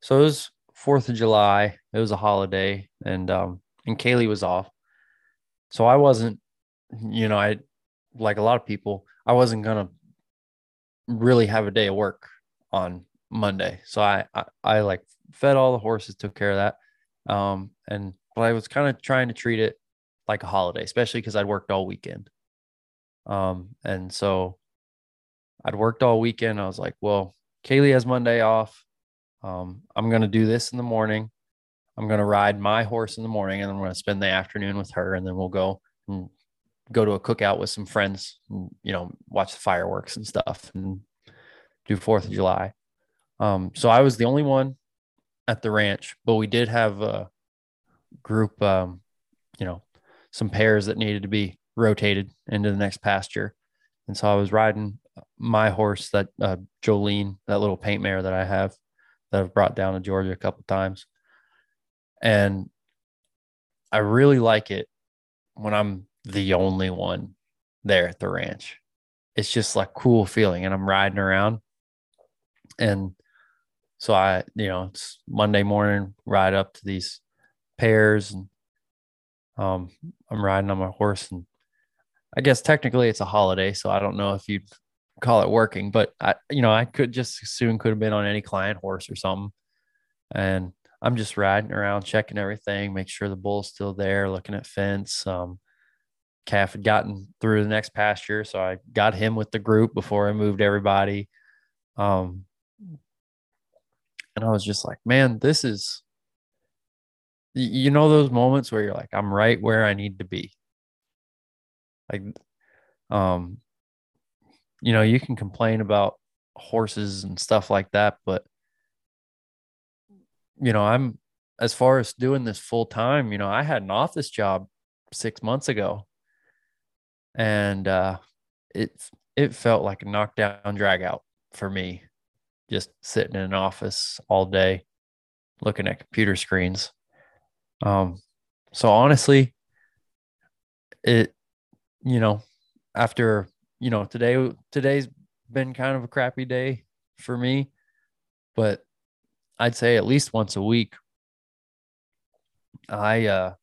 So it was Fourth of July. It was a holiday, and um, and Kaylee was off, so I wasn't, you know, I like a lot of people, I wasn't gonna really have a day of work on Monday. So I I, I like fed all the horses, took care of that, um, and but I was kind of trying to treat it like a holiday, especially because I'd worked all weekend. Um, and so I'd worked all weekend. I was like, well, Kaylee has Monday off. Um, I'm going to do this in the morning. I'm going to ride my horse in the morning and I'm going to spend the afternoon with her. And then we'll go and go to a cookout with some friends, and, you know, watch the fireworks and stuff and do 4th of July. Um, so I was the only one at the ranch, but we did have a group, um, you know, some pairs that needed to be rotated into the next pasture. And so I was riding my horse that uh, Jolene, that little paint mare that I have that I've brought down to Georgia a couple times. And I really like it when I'm the only one there at the ranch. It's just like cool feeling and I'm riding around. And so I, you know, it's Monday morning, ride up to these pairs and um I'm riding on my horse and I guess technically it's a holiday, so I don't know if you'd call it working, but I, you know, I could just soon could have been on any client horse or something. And I'm just riding around, checking everything, make sure the bull's still there, looking at fence. Um, calf had gotten through the next pasture, so I got him with the group before I moved everybody. Um, and I was just like, man, this is, you know, those moments where you're like, I'm right where I need to be. Like, um, you know, you can complain about horses and stuff like that, but you know, I'm as far as doing this full time, you know, I had an office job six months ago. And uh it it felt like a knockdown drag out for me just sitting in an office all day looking at computer screens. Um so honestly it you know after you know, today today's been kind of a crappy day for me, but I'd say at least once a week I uh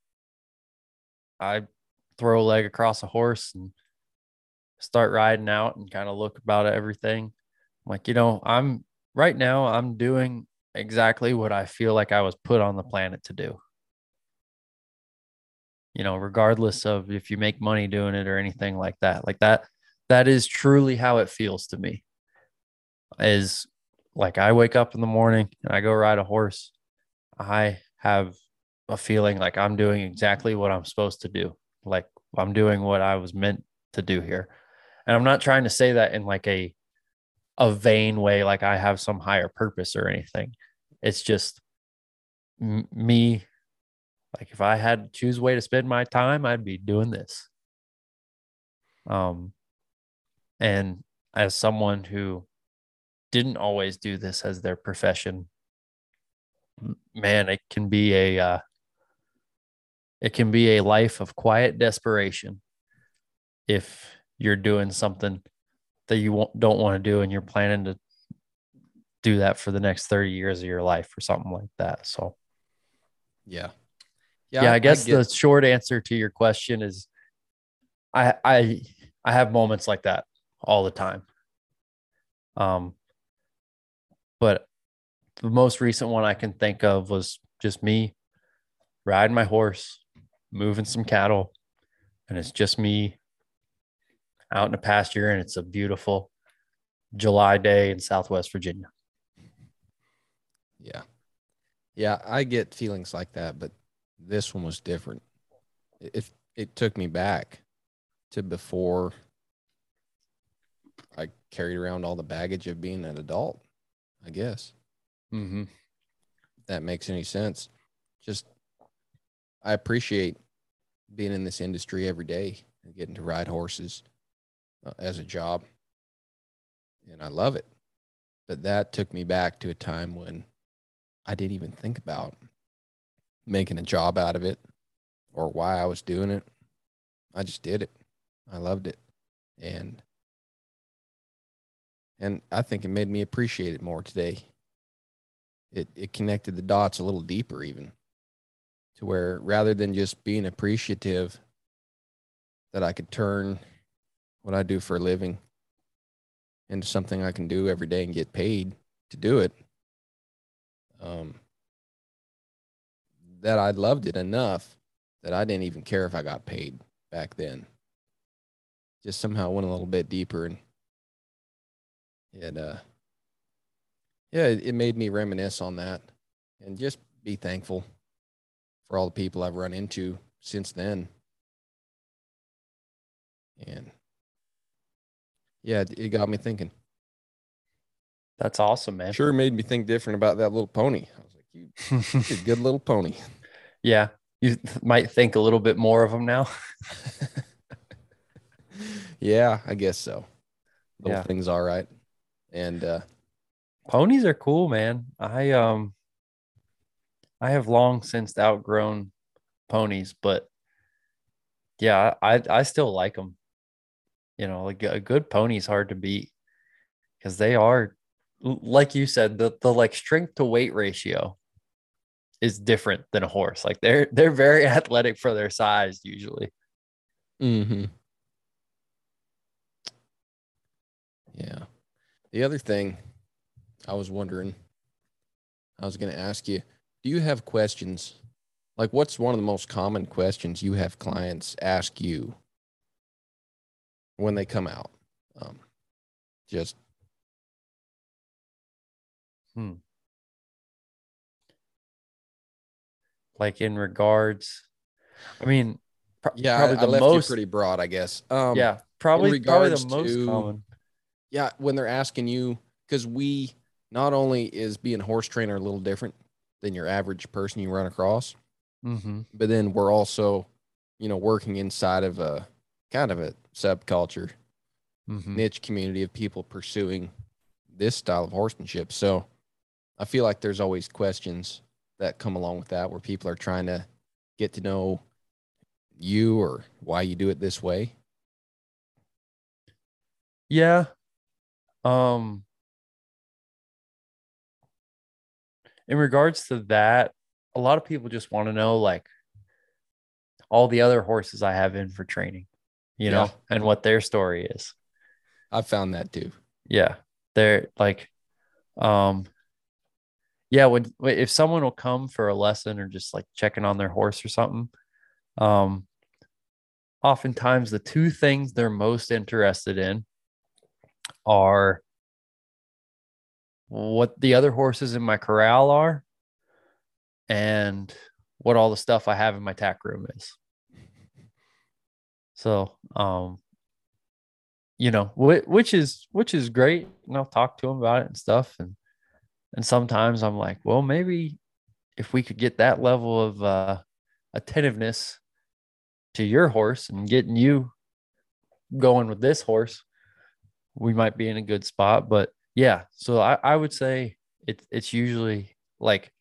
I throw a leg across a horse and start riding out and kind of look about everything. Like, you know, I'm right now I'm doing exactly what I feel like I was put on the planet to do. You know, regardless of if you make money doing it or anything like that. Like that that is truly how it feels to me. Is like I wake up in the morning and I go ride a horse. I have a feeling like I'm doing exactly what I'm supposed to do. Like I'm doing what I was meant to do here. And I'm not trying to say that in like a a vain way like I have some higher purpose or anything. It's just m- me like if I had to choose a way to spend my time, I'd be doing this. Um and as someone who didn't always do this as their profession, man, it can be a uh, it can be a life of quiet desperation if you're doing something that you don't want to do and you're planning to do that for the next 30 years of your life or something like that. So, yeah. Yeah, yeah I, I guess I the short answer to your question is I I I have moments like that all the time. Um, but the most recent one I can think of was just me riding my horse, moving some cattle, and it's just me out in a pasture, and it's a beautiful July day in Southwest Virginia. Yeah. Yeah, I get feelings like that, but this one was different. It, it took me back to before I carried around all the baggage of being an adult, I guess. Mm-hmm. that makes any sense. Just I appreciate being in this industry every day and getting to ride horses uh, as a job. And I love it. But that took me back to a time when I didn't even think about making a job out of it or why I was doing it. I just did it. I loved it. And and I think it made me appreciate it more today. It it connected the dots a little deeper even to where rather than just being appreciative that I could turn what I do for a living into something I can do every day and get paid to do it. Um, that I loved it enough that I didn't even care if I got paid back then. Just somehow went a little bit deeper and it uh yeah, it, it made me reminisce on that and just be thankful for all the people I've run into since then. And yeah, it, it got me thinking. That's awesome, man. Sure made me think different about that little pony. I was like, you, good little pony. yeah, you might think a little bit more of them now. yeah, I guess so. Little Yeah. things all right. And uh Ponies are cool, man. I um I have long since outgrown ponies, but yeah, I I still like them. You know, like a good pony is hard to beat because they are like you said, the the like strength to weight ratio is different than a horse. Like they're they're very athletic for their size usually. Mm-hmm. Yeah. The other thing I was wondering, I was going to ask you, do you have questions? Like, what's one of the most common questions you have clients ask you when they come out? Um, just, Like in regards, I mean, pro- yeah, I, probably I the left most you pretty broad, I guess. Um, yeah, probably probably the most to- common. Yeah, when they're asking you, because we not only is being a horse trainer a little different than your average person you run across, Mm-hmm. but then we're also, you know, working inside of a kind of a subculture Mm-hmm. niche community of people pursuing this style of horsemanship. So I feel like there's always questions that come along with that where people are trying to get to know you or why you do it this way. Yeah. Um in regards to that, a lot of people just want to know like all the other horses I have in for training, you know, and what their story is. I found that too. Yeah. They're like um yeah, when when- if someone will come for a lesson or just like checking on their horse or something, um oftentimes the two things they're most interested in are what the other horses in my corral are and what all the stuff I have in my tack room is. So, um, you know, whi- which is which is great, and I'll talk to them about it and stuff. And and sometimes I'm like, well, maybe if we could get that level of uh, attentiveness to your horse and getting you going with this horse, we might be in a good spot. But yeah, so I, I would say it, it's usually like,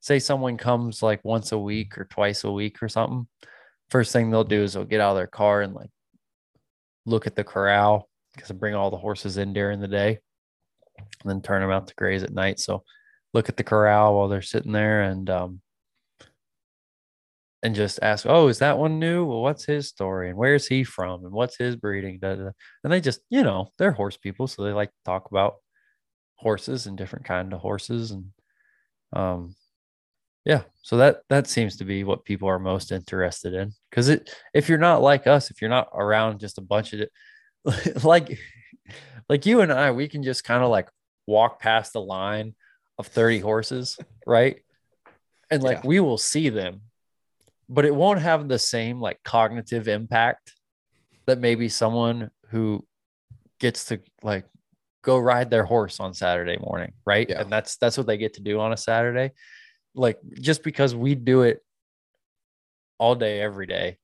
say someone comes like once a week or twice a week or something. First thing they'll do is they'll get out of their car and like look at the corral because I bring all the horses in during the day and then turn them out to graze at night. So look at the corral while they're sitting there and um and just ask, oh, is that one new? Well, what's his story and where's he from and what's his breeding? Da, da, da. And they just, you know, they're horse people, so they like to talk about horses and different kind of horses and um yeah so that that seems to be what people are most interested in because it if you're not like us if you're not around just a bunch of it like like you and i we can just kind of like walk past the line of 30 horses right and like Yeah. we will see them but it won't have the same like cognitive impact that maybe someone who gets to like go ride their horse on Saturday morning, right? Yeah. And that's that's what they get to do on a Saturday. like just because we do it all day, every day,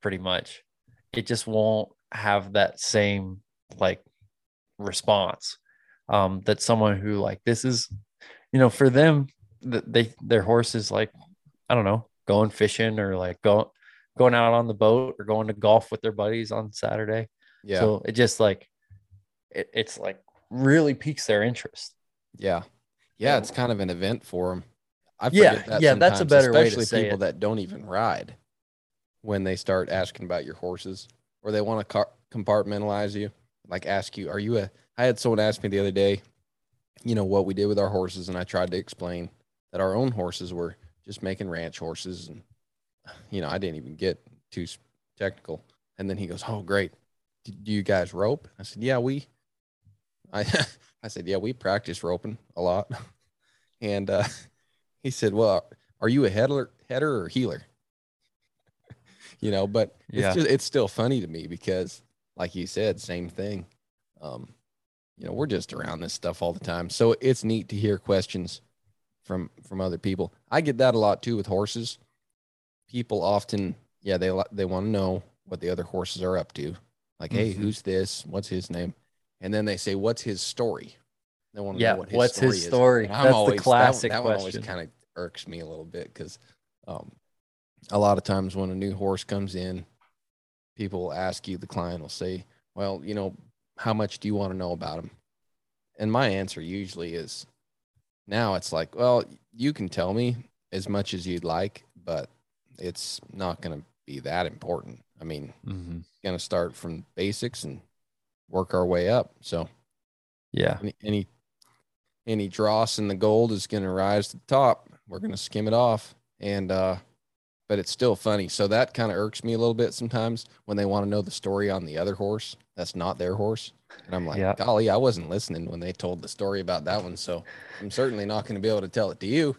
pretty much, it just won't have that same like response um that someone who like this is you know for them that they their horse is like i don't know going fishing or like going going out on the boat or going to golf with their buddies on saturday Yeah. so it just like it, it's like really piques their interest yeah. Yeah. It's kind of an event for them. I Yeah, that yeah, that's a better way to especially say people it. that don't even ride when they start asking about your horses or they want to car- compartmentalize you, like ask you, are you a, I had someone ask me the other day, you know, what we did with our horses. And I tried to explain that our own horses were just making ranch horses. And, you know, I didn't even get too technical. And then he goes, oh, great. Do you guys rope? I said, yeah, we, I, I said, yeah, we practice roping a lot. And, uh, he said, well, are you a header, header or heeler? you know, but Yeah. it's just, it's still funny to me because like you said, same thing. Um, you know, we're just around this stuff all the time. So it's neat to hear questions from, from other people. I get that a lot too with horses. People often, yeah, they, they want to know what the other horses are up to. Like, Hey, Mhm. who's this? What's his name? And then they say, what's his story? They want to Yeah, know what his what's story his is. story? And I'm That's the always- that- classic that, one always kind of irks me a little bit because um, a lot of times when a new horse comes in, people will ask you, the client will say, well, you know, how much do you want to know about him? And my answer usually is now it's like, well, you can tell me as much as you'd like, but it's not going to be that important. I mean, Mhm. going to start from basics and work our way up. So yeah any any, any dross in the gold is going to rise to the top. We're going to skim it off, and uh, but it's still funny. So that kind of irks me a little bit sometimes when they want to know the story on the other horse that's not their horse, and I'm like, Yeah. golly, I wasn't listening when they told the story about that one, so I'm certainly not going to be able to tell it to you.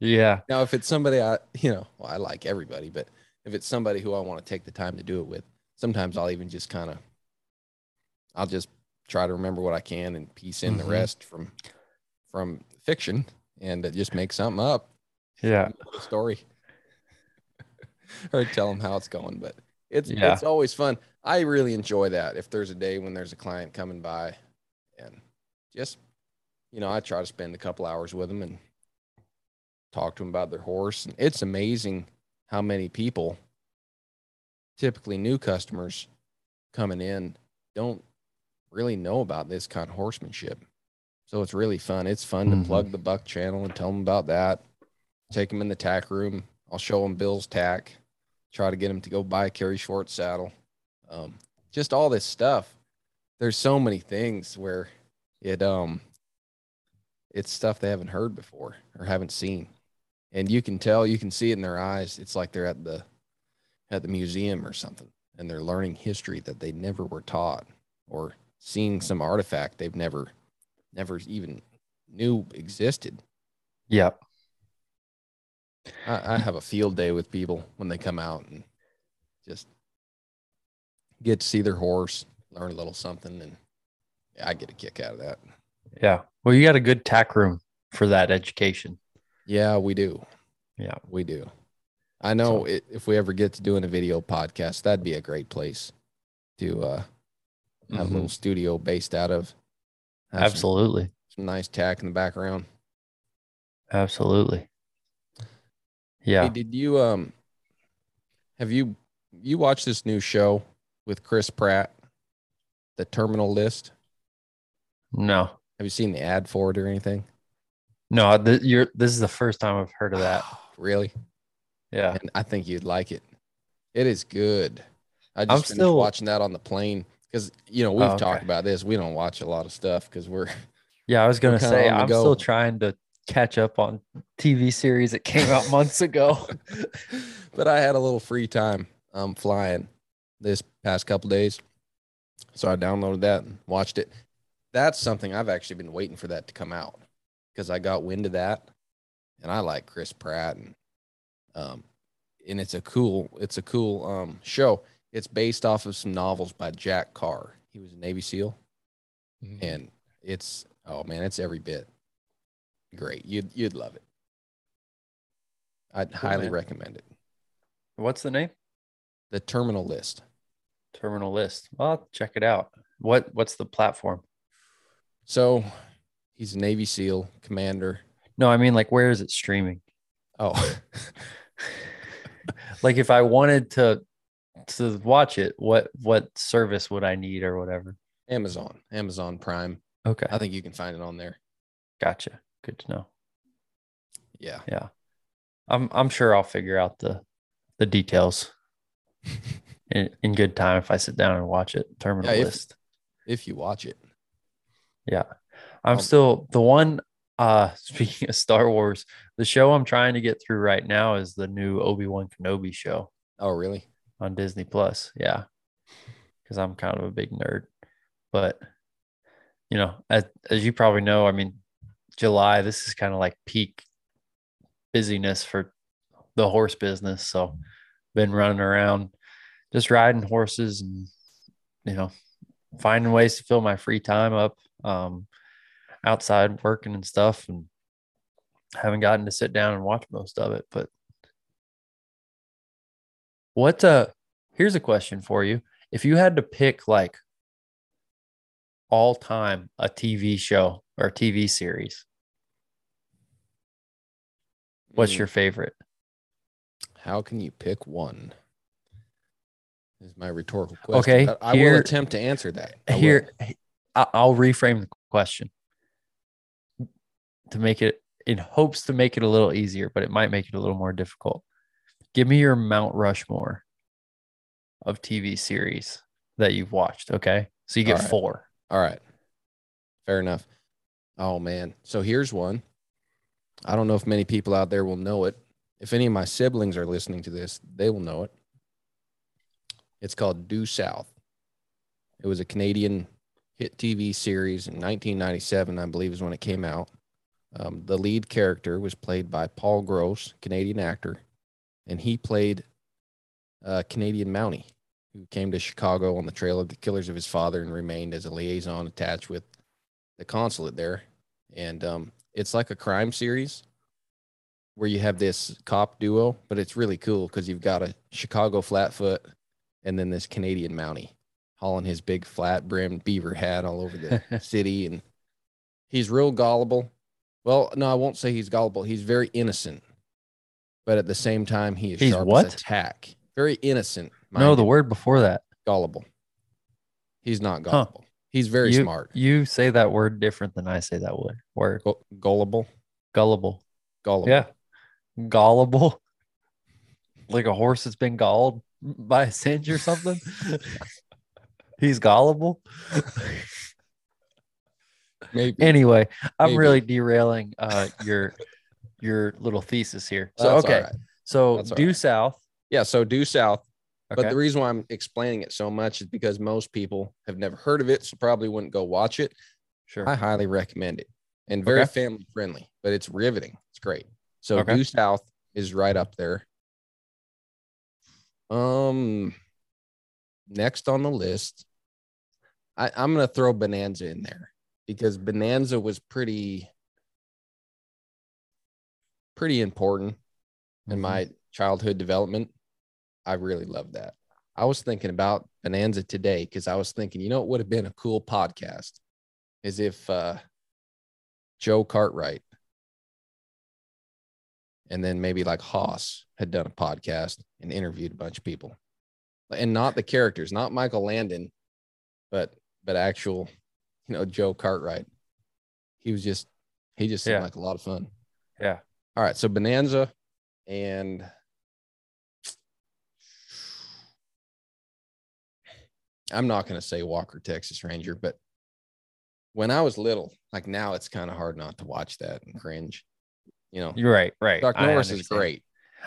yeah Now, if it's somebody I, you know, well, I like everybody, but if it's somebody who I want to take the time to do it with, sometimes I'll even just kind of, I'll just try to remember what I can and piece in Mhm. the rest from, from fiction and just make something up, yeah story, or tell them how it's going. But it's Yeah. it's always fun. I really enjoy that. If there's a day when there's a client coming by, and just, you know, I try to spend a couple hours with them and talk to them about their horse. And it's amazing how many people, typically new customers coming in, don't really know about this kind of horsemanship. So it's really fun. It's fun Mhm. to plug the buck channel and tell them about that. Take them in the tack room. I'll show them Bill's tack. Try to get them to go buy a Cary Schwarz saddle. Um, just all this stuff. There's so many things where it um it's stuff they haven't heard before or haven't seen and you can tell you can see it in their eyes it's like they're at the at the museum or something and they're learning history that they never were taught or seeing some artifact they've never never even knew existed yeah I, I have a field day with people when they come out and just get to see their horse learn a little something and i get a kick out of that yeah well you got a good tack room for that education yeah we do yeah We do. I know So- it, if we ever get to doing a video podcast, that'd be a great place to uh, have Mhm. a little studio based out of. Have some- absolutely Some, nice tack in the background. absolutely yeah did you um have you you watched this new show with Chris Pratt, the Terminal List? no Have you seen the ad for it or anything? no th- you're this is the first time i've heard of that really? yeah And I think you'd like it. It is good. I just I'm finished still- watching that on the plane because you know we've Oh, talked okay. about this. We don't watch a lot of stuff because we're yeah i was gonna say i'm go. still trying to catch up on tv series that came out months ago but I had a little free time um flying this past couple days. So I downloaded that and watched it. That's something I've actually been waiting for that to come out because I got wind of that and I like Chris Pratt and um and it's a cool it's a cool um show. It's based off of some novels by Jack Carr. He was a Navy SEAL and it's oh man, it's every bit great. You'd you'd love it. I'd highly man. recommend it. What's the name? The Terminal List. Terminal List. Well, check it out. What What's the platform? So he's a Navy SEAL commander. No, I mean like where is it streaming? Oh, Like if I wanted to to watch it, what what service would I need or whatever? Amazon, Amazon Prime. Okay, I think you can find it on there. gotcha. Good to know. Yeah. Yeah, I'm I'm sure I'll figure out the the details in, in good time if I sit down and watch it. Terminal Yeah, if- List. If you watch it. Yeah. I'm Um, still the one uh speaking of Star Wars, the show I'm trying to get through right now is the new Obi-Wan Kenobi show Oh, really? on Disney Plus. Yeah. Cuz I'm kind of a big nerd. But you know, as as you probably know, I mean, July this is kind of like peak busyness for the horse business, so been running around just riding horses and you know, finding ways to fill my free time up um outside working and stuff and haven't gotten to sit down and watch most of it but what uh here's a question for you. If you had to pick like all time a tv show or tv series what's Mm, your favorite How can you pick one? Is my rhetorical question. Okay, I will attempt to answer that. I here I- i'll reframe the question to make it in hopes to make it a little easier but it might make it a little more difficult give me your mount rushmore of tv series that you've watched okay so you get All right. four All right. Fair enough. Oh man. So here's one. I don't know if many people out there will know it. If any of my siblings are listening to this, they will know it. It's called Due South. It was a Canadian hit TV series in 1997, I believe, is when it came out. Um, the lead character was played by Paul Gross, Canadian actor, and he played a Canadian Mountie who came to Chicago on the trail of the killers of his father and remained as a liaison attached with the consulate there. And um, it's like a crime series where you have this cop duo, but it's really cool because you've got a Chicago Flatfoot and then this Canadian Mountie hauling his big flat brimmed beaver hat all over the city. And he's real gullible. Well, no, I won't say he's gullible. He's very innocent, but at the same time, he is He's sharp what? as a tack. Very innocent. no the word before that gullible. He's not gullible. He's very you, smart. you say that word different than i say that word word Gu- gullible. gullible Gullible. yeah gullible like a horse that's been galled by a cinch or something he's gullible Maybe. anyway i'm Maybe. really derailing uh your your little thesis here so That's okay right. so That's due right. south Yeah. So due south. Okay But the reason why I'm explaining it so much is because most people have never heard of it, so probably wouldn't go watch it. sure I highly recommend it and very Okay. family friendly, but it's riveting. It's great. So Okay. due south is right up there. Um, next on the list, I, I'm gonna throw Bonanza in there because Bonanza was pretty, pretty important in Mhm. my childhood development. I really love that. I was thinking about Bonanza today because I was thinking, you know, it would have been a cool podcast is if uh, Joe Cartwright and then maybe like Hoss had done a podcast and interviewed a bunch of people and not the characters, not Michael Landon, but but actual, you know, Joe Cartwright. He was just he just seemed Yeah. like a lot of fun. yeah All right, so Bonanza and I'm not going to say Walker Texas Ranger, but when I was little, like now it's kind of hard not to watch that and cringe. You know, you're right right I Norris is great.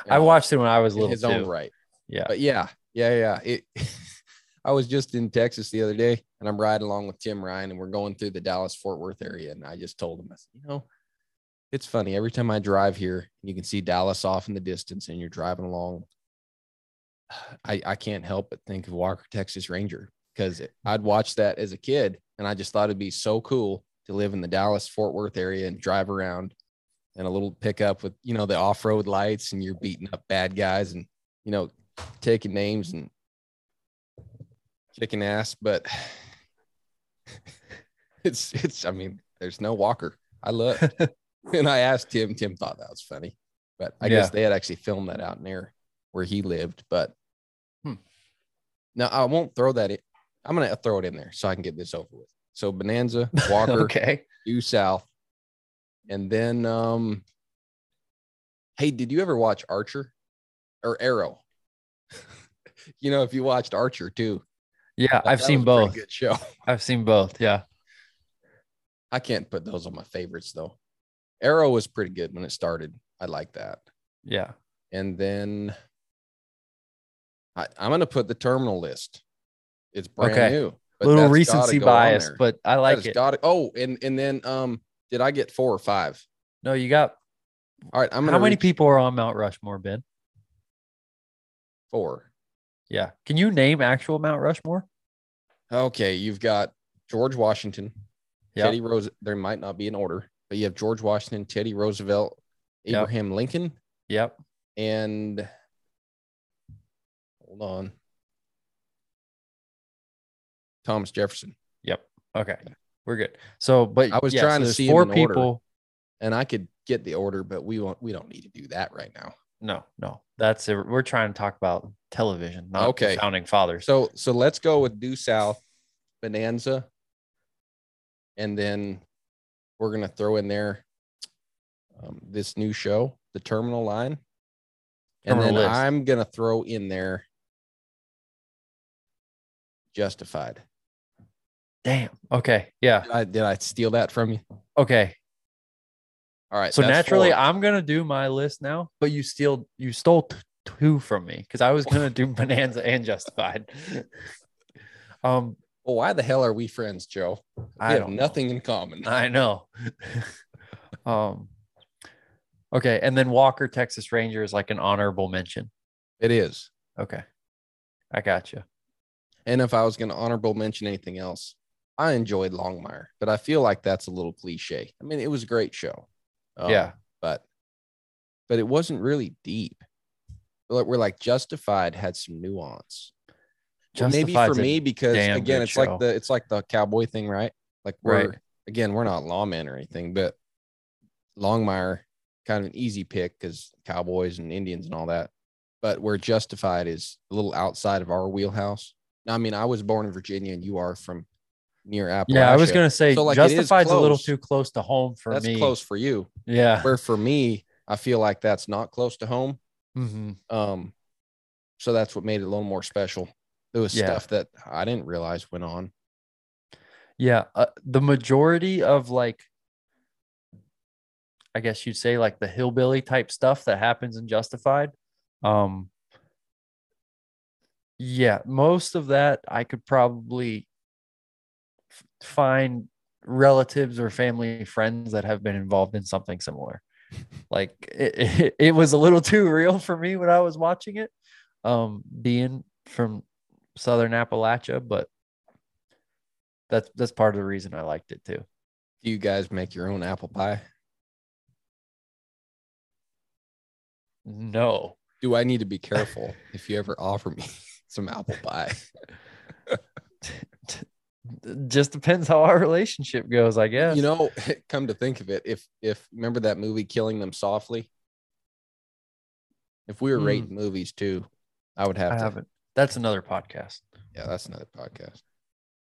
you i know, watched it when i was little his too. own right. yeah But yeah, yeah, yeah. It I was just in Texas the other day and I'm riding along with Tim Ryan and we're going through the Dallas Fort Worth area. And I just told him, I said, you know, it's funny. Every time I drive here, you can see Dallas off in the distance and you're driving along. I, I can't help but think of Walker, Texas Ranger, because I'd watch that as a kid and I just thought it'd be so cool to live in the Dallas Fort Worth area and drive around and a little pickup with you know the off-road lights and you're beating up bad guys and you know taking names and kicking ass but it's it's i mean there's no walker i love and i asked tim tim thought that was funny but i guess they had actually filmed that out near where he lived but. Now i won't throw that in i'm gonna throw it in there so i can get this over with so bonanza walker okay. due south. And then um hey, did you ever watch Archer or Arrow? you know, if you watched Archer too. Yeah, I've seen was a pretty both. Good show. I've seen both. Yeah. I can't put those on my favorites though. Arrow was pretty good when it started. I like that. Yeah. And then I, I'm gonna put the terminal list. It's brand Okay. new. Little recency bias, but I like it. gotta- oh, and and then um did I get four or five? no, you got All right, I'm gonna how many reach people are on Mount Rushmore, Ben? four. Yeah. Can you name actual Mount Rushmore? Okay, you've got George Washington, Yeah. Teddy Rose. There might not be an order, but you have George Washington, Teddy Roosevelt, Yep. Abraham Lincoln, Yep. and hold on, Thomas Jefferson. Yep. Okay. We're good. So, but I was yeah, trying so to see four in order. people. And I could get the order, but we won't. We don't need to do that right now. No, no, that's it. We're trying to talk about television, not Okay. founding fathers. So so let's go with due south, Bonanza, and then we're gonna throw in there um, this new show, the Terminal Line, and Terminal then List. I'm gonna throw in there Justified. Damn. Okay. Yeah. Did I, did I steal that from you? Okay. All right. So naturally, four. I'm gonna do my list now, but you steal you stole t- two from me because I was gonna do Bonanza and Justified. um, well, why the hell are we friends, Joe? We I have don't know. nothing in common. I know. um, okay, and then Walker Texas Ranger is like an honorable mention. It is. Okay, I got you. And if I was going to honorable mention anything else, I enjoyed Longmire, but I feel like that's a little cliche. I mean, it was a great show. Um, Yeah. But but it wasn't really deep. Like we're like Justified had some nuance. Well, maybe for me because again, it's show. like the it's like the cowboy thing, right? Like we're Right. again, we're not lawmen or anything, but Longmire kind of an easy pick because cowboys and Indians and all that. But where Justified is a little outside of our wheelhouse. I mean, I was born in Virginia, and you are from near Appalachia. Yeah, I was gonna say So, like, Justified's a little too close to home for That's me. close for you. Yeah. Where for me, I feel like that's not close to home. Mhm. Um, so that's what made it a little more special. There was Yeah. stuff that I didn't realize went on. Yeah, uh, the majority of like, I guess you'd say like the hillbilly type stuff that happens in Justified. Um, yeah, most of that I could probably f- find relatives or family friends that have been involved in something similar. like it, it, it was a little too real for me when I was watching it, um, being from Southern Appalachia, but that's that's part of the reason I liked it too. Do you guys make your own apple pie? No, Do I need to be careful if you ever offer me some apple pie? just depends how our relationship goes, I guess. You know, come to think of it, if if remember that movie Killing Them Softly? If we were Hmm. rating movies too, I would have I to. haven't. That's another podcast. Yeah, that's another podcast.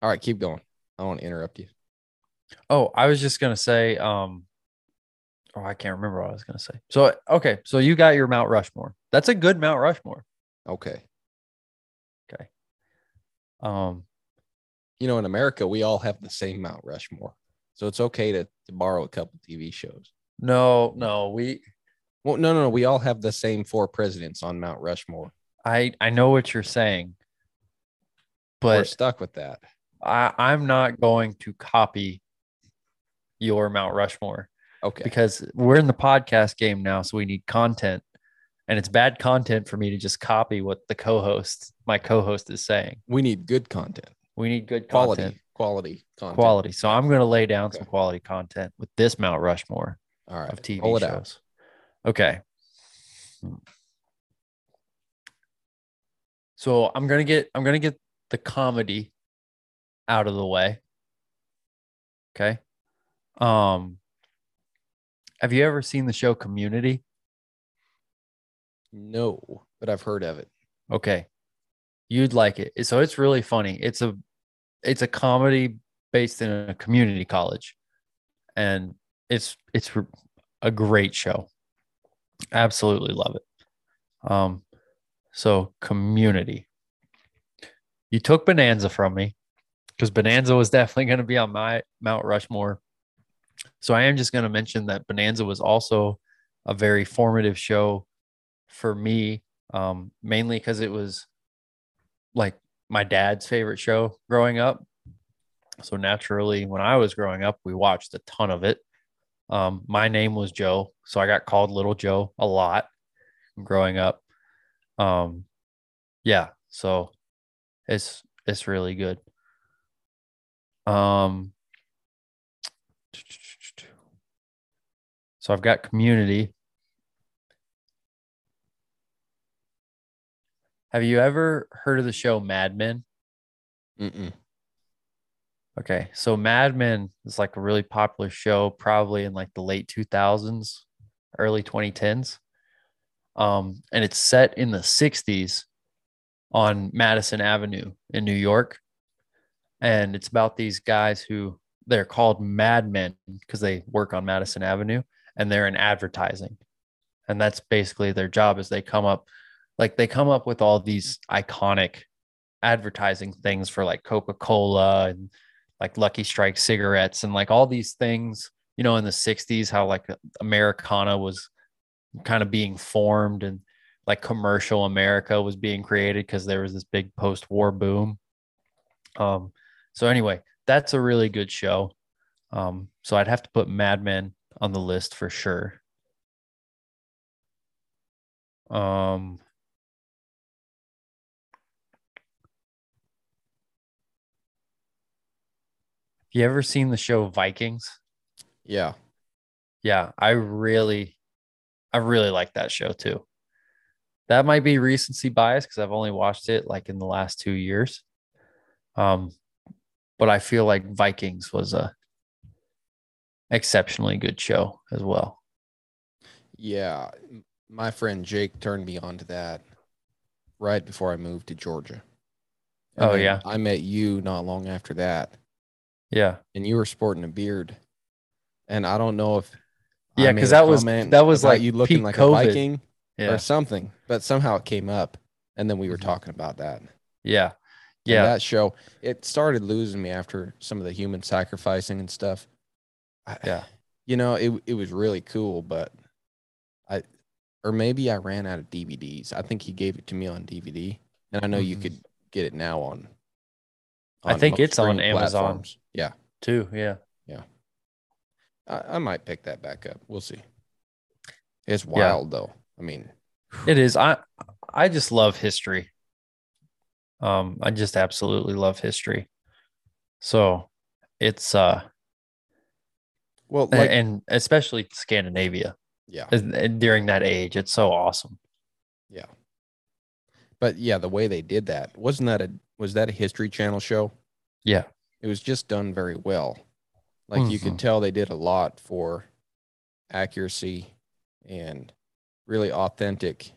All right, keep going. I don't want to interrupt you. Oh, I was just gonna say, um, oh, I can't remember what I was gonna say. So okay, so you got your Mount Rushmore. That's a good Mount Rushmore. Okay. Um, You know, in America, we all have the same Mount Rushmore. So it's okay to, to borrow a couple TV shows. no, no, we. Well, no, no, no. We all have the same four presidents on Mount Rushmore. I I know what you're saying, but We're stuck with that. I I'm not going to copy your Mount Rushmore. Okay. because we're in the podcast game now, so we need content. And it's bad content for me to just copy what the co-host, my co-host is saying. we need good content, We need good quality, content, quality content. quality. So I'm going to lay down some Okay. quality content with this Mount Rushmore. All right. of TV roll it shows. Okay. So I'm gonna get I'm gonna get the comedy out of the way. Okay. Um have you ever seen the show Community? No, but I've heard of it. Okay. You'd like it. So it's really funny. It's a it's a comedy based in a community college. And it's it's a great show. Absolutely love it. Um so community. You took Bonanza from me because Bonanza was definitely going to be on my Mount Rushmore. So I am just going to mention that Bonanza was also a very formative show for me, um, mainly because it was like my dad's favorite show growing up. So naturally, when I was growing up, we watched a ton of it. Um, my name was Joe, so I got called Little Joe a lot growing up. Um, yeah, so it's it's really good. Um, so I've got community. Have you ever heard of the show Mad Men? Mm-mm. Okay, so Mad Men is like a really popular show, probably in like the late 2000s, early 2010s. Um, and it's set in the 60s on Madison Avenue in New York. And it's about these guys who they're called madmen because they work on Madison Avenue and they're in advertising. And that's basically their job is they come up like they come up with all these iconic advertising things for like Coca-Cola and like Lucky Strike cigarettes and like all these things, you know, in the 60s, how like Americana was kind of being formed and like commercial America was being created because there was this big post-war boom. Um, so anyway, that's a really good show. Um, so I'd have to put Mad Men on the list for sure. Um, you ever seen the show Vikings? Yeah. Yeah, I really, I really like that show too. That might be recency bias because I've only watched it like in the last two years. Um, but I feel like Vikings was a exceptionally good show as well. Yeah. My friend Jake turned me on to that right before I moved to Georgia. Oh, yeah. I met you not long after that, Yeah, and you were sporting a beard. And I don't know if Yeah, because that was- that was like you looking like COVID. a Viking yeah, or something, but somehow it came up, and then we were Mhm. talking about that. yeah, And yeah. that show it started losing me after some of the human sacrificing and stuff. I, Yeah. you know it it was really cool, but I or maybe I ran out of DVDs. I think he gave it to me on DVD, and I know you Mhm. could get it now on. I think it's on Amazon. platforms. Yeah, Too. Yeah. I, I might pick that back up. We'll see. It's wild though. I mean, It is. I I just love history. Um, I just absolutely love history. So it's uh well, like and especially Scandinavia yeah, during that age, it's so awesome. yeah. But yeah, the way they did that wasn't that a was that a History Channel show? Yeah. it was just done very well. Like you Mhm. could tell they did a lot for accuracy and really authentic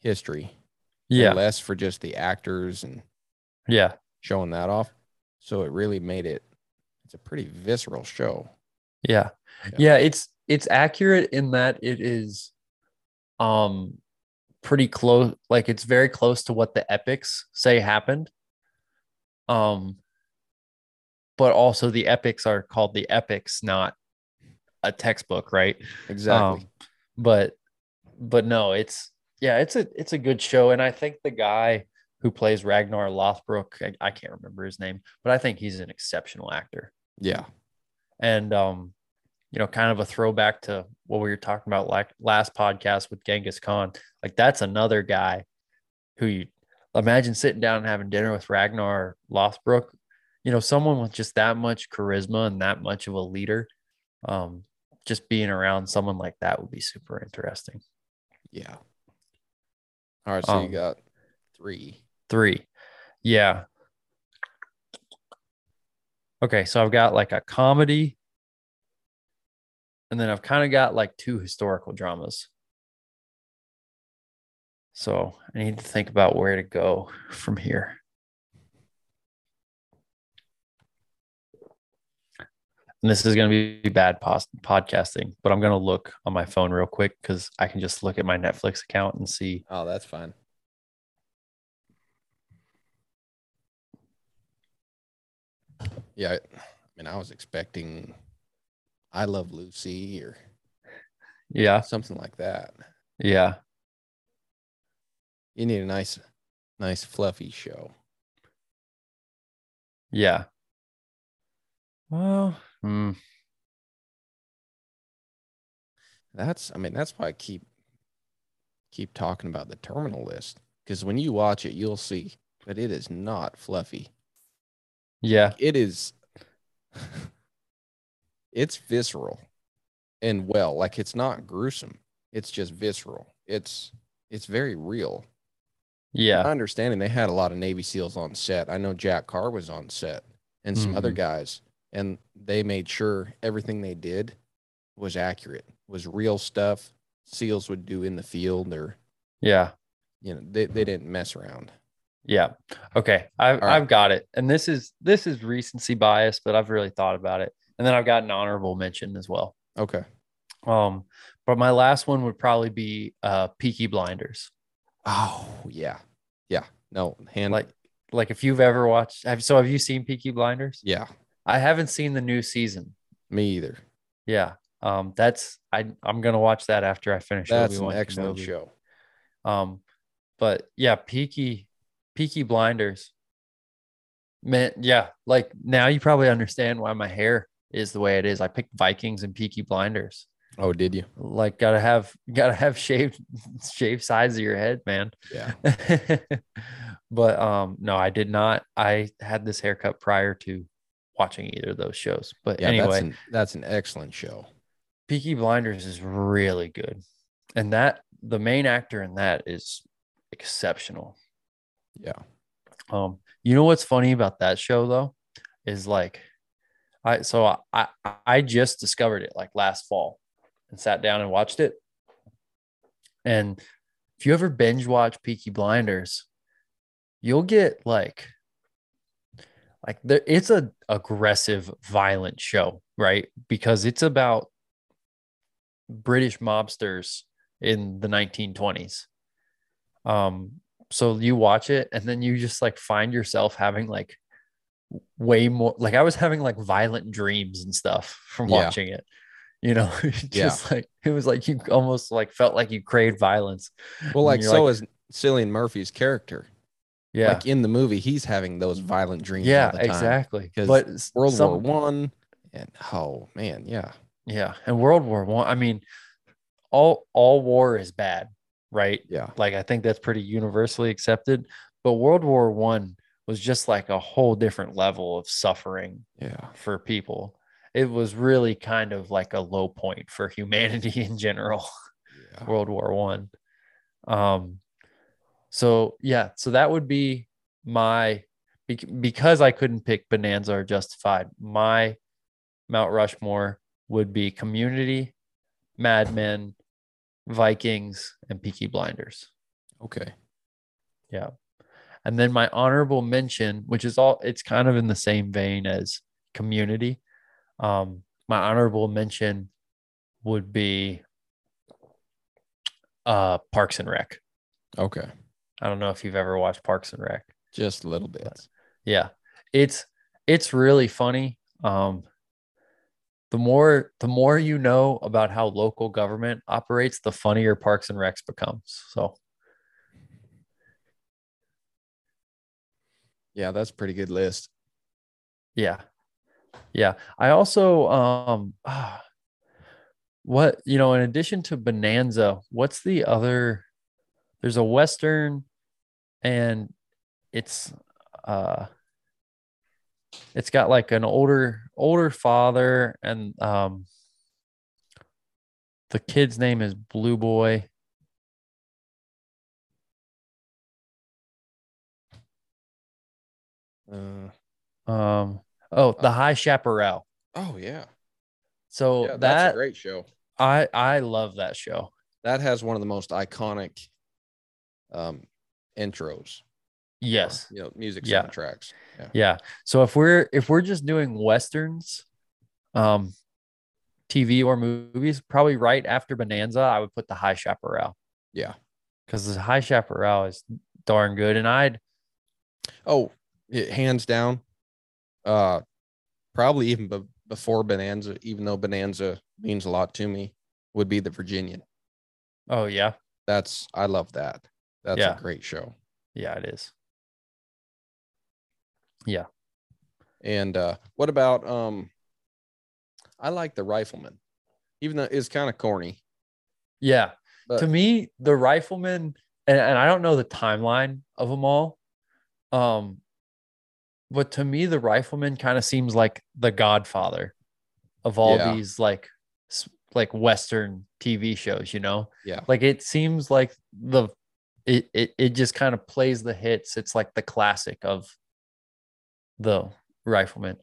history. and Yeah. less for just the actors and Yeah. showing that off. So it really made it it's a pretty visceral show. Yeah. Yeah. Yeah, it's it's accurate in that it is um pretty close like it's very close to what the epics say happened. Um but also the epics are called the epics, not a textbook, right? Exactly. Um, but but no, it's yeah, it's a it's a good show, and I think the guy who plays Ragnar Lothbrok, I, I can't remember his name, but I think he's an exceptional actor. yeah. And um, you know, kind of a throwback to what we were talking about like last podcast with Genghis Khan. Like that's another guy who you imagine sitting down and having dinner with Ragnar Lothbrok. You know, someone with just that much charisma and that much of a leader. Um, just being around someone like that would be super interesting. Yeah. All right. So you Um, got three. Three. Yeah. Okay, so I've got like a comedy, and then I've kind of got like two historical dramas. So I need to think about where to go from here. And this is going to be bad pos- podcasting, but I'm going to look on my phone real quick because I can just look at my Netflix account and see. Oh, that's fine. Yeah. I mean, I was expecting I Love Lucy or Yeah, something like that. yeah, You need a nice, nice fluffy show. yeah. Well, hmm. That's, I mean, that's why I keep keep talking about the terminal list because when you watch it, you'll see that it is not fluffy. yeah, It is, it's visceral and well, like it's not gruesome. It's just visceral. It's it's very real. yeah, My understanding they had a lot of Navy SEALs on set. I know Jack Carr was on set and some other Mhm. guys, and they made sure everything they did was accurate, was real stuff SEALs would do in the field or yeah. you know, they, they didn't mess around. Yeah. Okay. I've right. I've got it. And this is this is recency bias, but I've really thought about it. And then I've got an honorable mention as well. Okay. Um, but my last one would probably be uh Peaky Blinders. Oh yeah. Yeah. No, hand Like like if you've ever watched have so have you seen Peaky Blinders? yeah, I haven't seen the new season. me either. Yeah. Um that's I I'm gonna watch that after I finish That's an Obi-Wan excellent Kenobi. show. Um, but yeah, Peaky Peaky Blinders. Man, yeah, like now you probably understand why my hair is the way it is. I picked Vikings and Peaky Blinders. Oh, did you? Like, gotta have gotta have shaved shaved sides of your head, man. Yeah. but um, no, I did not. I had this haircut prior to watching either of those shows. But Yeah, anyway, that's an that's an excellent show. Peaky Blinders is really good. And that the main actor in that is exceptional. Yeah. Um, you know what's funny about that show though is like, I so I I, just discovered it like last fall and sat down and watched it. And if you ever binge watch Peaky Blinders, you'll get like like there it's a aggressive violent show right because it's about british mobsters in the 1920s um so you watch it and then you just like find yourself having like way more like i was having like violent dreams and stuff from Yeah. watching it you know just like it was like you almost like felt like you craved violence Well, like so like- is Cillian Murphy's character. yeah Like in the movie, he's having those violent dreams. yeah all the time. exactly but World some- War One, and oh man, yeah, Yeah, and World War One. I, mean, all all war is bad, right? yeah, Like I think that's pretty universally accepted. But World War One was just like a whole different level of suffering yeah, for people. It was really kind of like a low point for humanity in general. yeah. World War One. Um, so yeah, so that would be my because I couldn't pick Bonanza or Justified. My Mount Rushmore would be Community, Mad Men, Vikings, and Peaky Blinders. Okay, Yeah, and then my honorable mention, which is all it's kind of in the same vein as Community. Um, my honorable mention would be uh Parks and Rec. okay, I don't know if you've ever watched Parks and Rec. just a little bit. Yeah. It's it's really funny. Um the more the more you know about how local government operates, the funnier Parks and Recs becomes. So Yeah, that's a pretty good list. yeah. Yeah. I also um what you know, in addition to Bonanza, what's the other there's a western and it's uh it's got like an older older father and um the kid's name is Blue Boy. Uh, Um, oh, the High Chaparral. oh yeah, So yeah. That's a great show. I I love that show. That has one of the most iconic um intros. or, Yes. you know, music Yeah. soundtracks. Yeah. Yeah. So if we're if we're just doing westerns, um, TV or movies, probably right after Bonanza, I would put the High Chaparral Yeah. because the High Chaparral is darn good, and I'd Oh, it, hands down. Uh, probably even be- before Bonanza, even though Bonanza means a lot to me, would be the Virginian. oh yeah That's I love that. That's Yeah. a great show. yeah it is Yeah. And uh, what about um? I like the Rifleman, even though it's kind of corny. yeah. But to me, the Rifleman, and, and I don't know the timeline of them all, um, but to me, the Rifleman kind of seems like the Godfather of all Yeah. these like like Western TV shows. You know, yeah, like it seems like the it it, it just kind of plays the hits. It's like the classic of the Rifleman.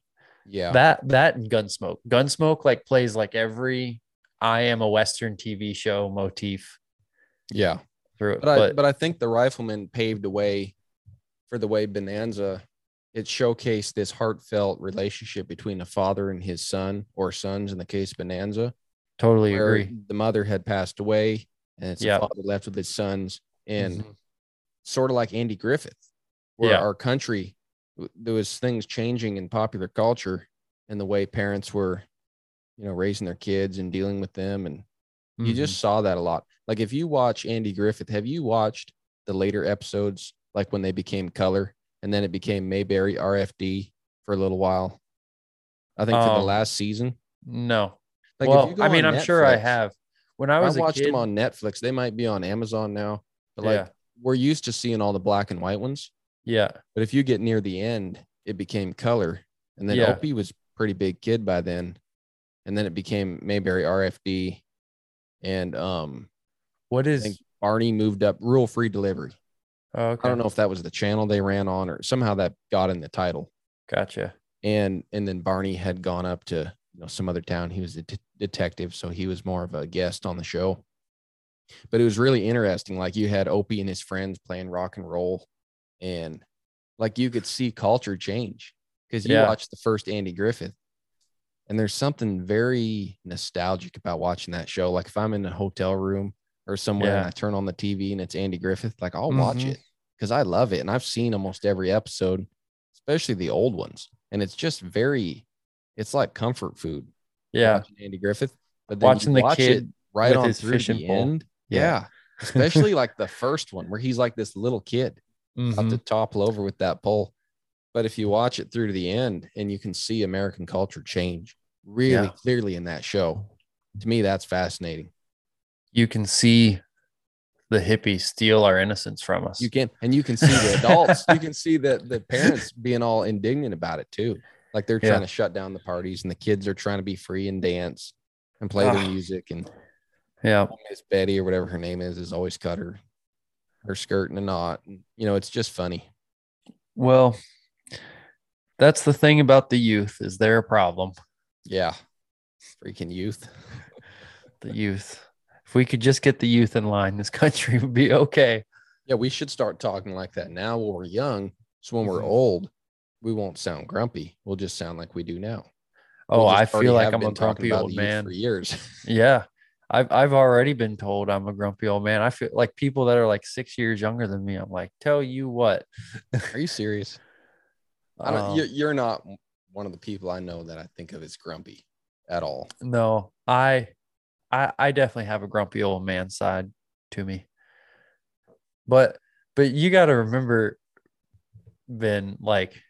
yeah, That that and Gunsmoke. Gunsmoke like plays like every I am a Western TV show motif yeah. through it. But I But, but I think the Rifleman paved the way for the way Bonanza. It showcased this heartfelt relationship between a father and his son, or sons in the case of Bonanza. totally agree. the mother had passed away and it's the father left with his sons and Mhm. sort of like Andy Griffith, where Yeah. our country there was things changing in popular culture and the way parents were, you know, raising their kids and dealing with them. And you Mhm. just saw that a lot. Like if you watch Andy Griffith, have you watched the later episodes, like when they became color and then it became Mayberry RFD for a little while? I think for the Um, last season. no. Like well, go I mean, I'm sure I have. When I I, was a watched kid, them on Netflix. They might be on Amazon now, but like yeah, we're used to seeing all the black and white ones. yeah, But if you get near the end, it became color. And then Yeah. Opie was pretty big kid by then. And then it became Mayberry RFD. And um what is I think Barney moved up rural free delivery. Oh, okay, I don't know if that was the channel they ran on or somehow that got in the title. Gotcha. And and then Barney had gone up to you know some other town. He was a det- detective, so he was more of a guest on the show. But it was really interesting. Like you had Opie and his friends playing rock and roll, and like you could see culture change because you Yeah. watched the first Andy Griffith, and there's something very nostalgic about watching that show. Like if I'm in a hotel room or somewhere and I turn on the TV and it's Andy Griffith, like I'll watch Mhm. it because I love it, and I've seen almost every episode, especially the old ones, and it's just very, it's like comfort food Yeah, Andy Griffith, but then watching the watch it kid right on through the pole. end. Yeah. Yeah. Especially like the first one where he's like this little kid about Mhm. to topple over with that pole. But if you watch it through to the end and you can see American culture change really Yeah. clearly in that show, to me, that's fascinating. You can see the hippies steal our innocence from us. You can, and you can see the adults, you can see the, the parents being all indignant about it too. Like they're Yeah. trying to shut down the parties and the kids are trying to be free and dance and play their Ah. music and yeah, Miss Betty or whatever her name is is always cut her her skirt in a knot. And, you know, it's just funny. well, that's the thing about the youth is they're a problem. Yeah. Freaking youth. The youth. If we could just get the youth in line, this country would be okay. Yeah, we should start talking like that now when we're young. So when we're Mhm. old, we won't sound grumpy. We'll just sound like we do now. Oh, We I feel like I'm a grumpy old man. for years. Yeah. I've I've already been told I'm a grumpy old man. I feel like people that are like six years younger than me. I'm like, tell you what. Are you serious? I don't, Um, you, you're not one of the people I know that I think of as grumpy at all. no, I I I definitely have a grumpy old man side to me. But but you gotta remember, Ben, like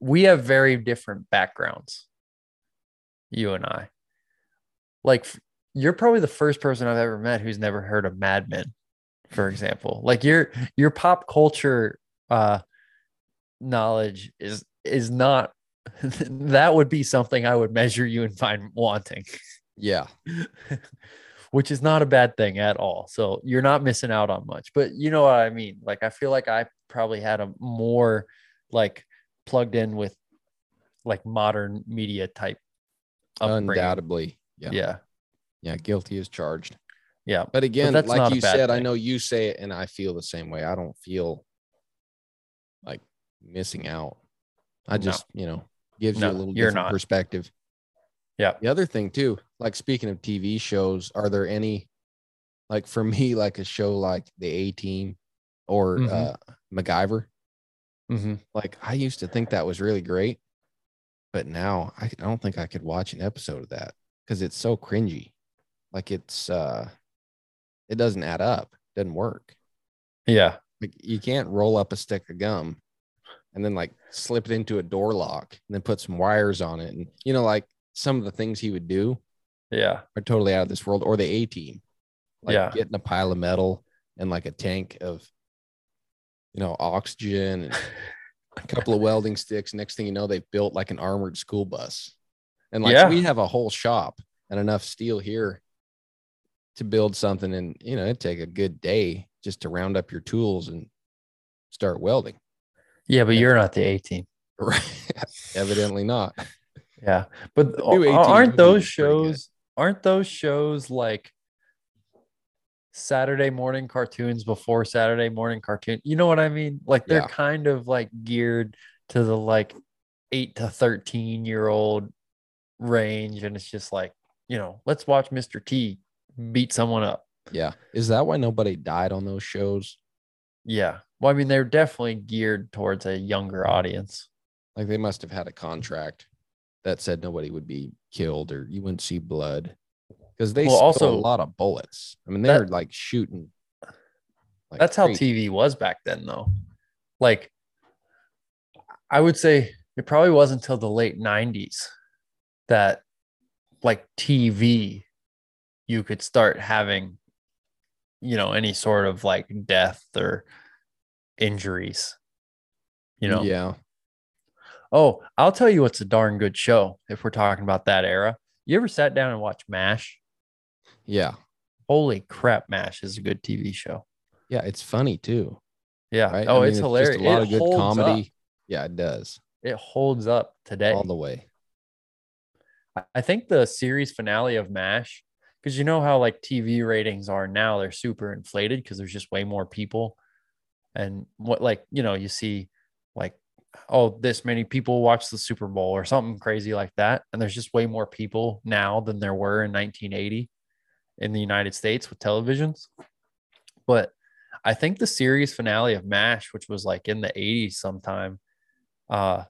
we have very different backgrounds. You and I. Like you're probably the first person I've ever met who's never heard of Mad Men, for example. Like your your pop culture uh knowledge is is not that would be something I would measure you and find wanting. Yeah. which is not a bad thing at all. So you're not missing out on much. But you know what I mean? Like I feel like I probably had a more like plugged in with like modern media type upbringing. Undoubtedly. Yeah. Yeah. Yeah. Guilty is charged. Yeah. But again, not like you said, I know you say it and I feel the same way. I don't feel like missing out. I No. just, you know, gives No, you a little different not. perspective. Yeah. The other thing too, like speaking of TV shows, are there any like for me, like a show like the A team or Mhm. uh MacGyver? Mm-hmm. Like I used to think that was really great, but now I, I don't think I could watch an episode of that because it's so cringy. Like it's uh it doesn't add up, doesn't work. Yeah. Like you can't roll up a stick of gum and then like slip it into a door lock and then put some wires on it. And you know, like some of the things he would do Yeah. are totally out of this world, or the A team. Like Yeah. getting a pile of metal and like a tank of you know oxygen and a couple of welding sticks. Next thing you know, they've built like an armored school bus. And like Yeah. we have a whole shop and enough steel here to build something. And you know, it'd take a good day just to round up your tools and start welding. Yeah. But you're not the A team. Right. Evidently not. Yeah. But aren't those was pretty good. shows, aren't those shows like Saturday morning cartoons before Saturday morning cartoon? You know what I mean? Like they're Yeah. kind of like geared to the like eight to 13 year old range. And it's just like, you know, let's watch Mr. T beat someone up. Yeah. Is that why nobody died on those shows? Yeah. Well, I mean, they're definitely geared towards a younger audience. Like they must have had a contract that said nobody would be killed or you wouldn't see blood because they Well, also- a lot of bullets. I mean, they're like shooting. like That's how. TV was back then, though. Like, I would say it probably wasn't until the late 90s that, like, TV, you could start having, you know, any sort of like death or injuries. You know, Yeah. Oh, I'll tell you what's a darn good show if we're talking about that era. You ever sat down and watched MASH? Yeah. Holy crap, MASH is a good TV show. Yeah. It's funny too. Yeah. Right. Oh, I mean, it's just hilarious. a lot It of good comedy. up. Yeah, it does. It holds up today. All the way. I- I think the series finale of MASH, because you know how like TV ratings are now, they're super inflated because there's just way more people. And what, like, you know, you see like, oh, this many people watch the Super Bowl or something crazy like that. And there's just way more people now than there were in 1980 in the United States with televisions. But I think the series finale of MASH, which was like in the 80s sometime, uh,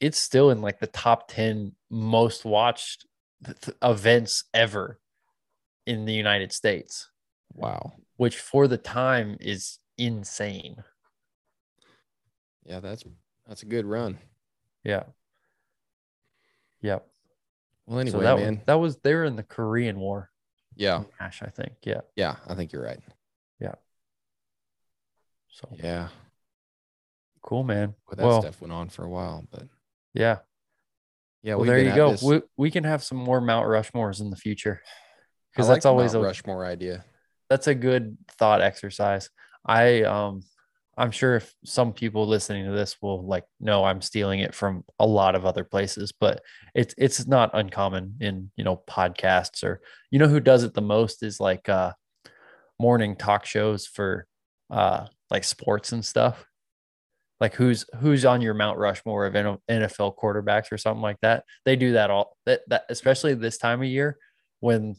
it's still in like the top 10 most watched th- events ever in the United States, Wow. which for the time is insane. Yeah, that's that's a good run. Yeah. Yep. Well, anyway, so that man. was, that was they were in the Korean War. yeah. Gosh, I think. Yeah. Yeah. I think you're right. Yeah. So Yeah. cool, man. Well, that well, stuff went on for a while, but yeah. yeah. Well, there you go. this- We, we can have some more Mount Rushmores in the future because like that's always Mount a, Rushmore idea. that's a good thought exercise. I um I'm sure if some people listening to this will like know I'm stealing it from a lot of other places, but it's it's not uncommon in you know podcasts or you know who does it the most is like uh morning talk shows for uh like sports and stuff. Like who's who's on your Mount Rushmore of NFL quarterbacks or something like that. They do that all that, that especially this time of year when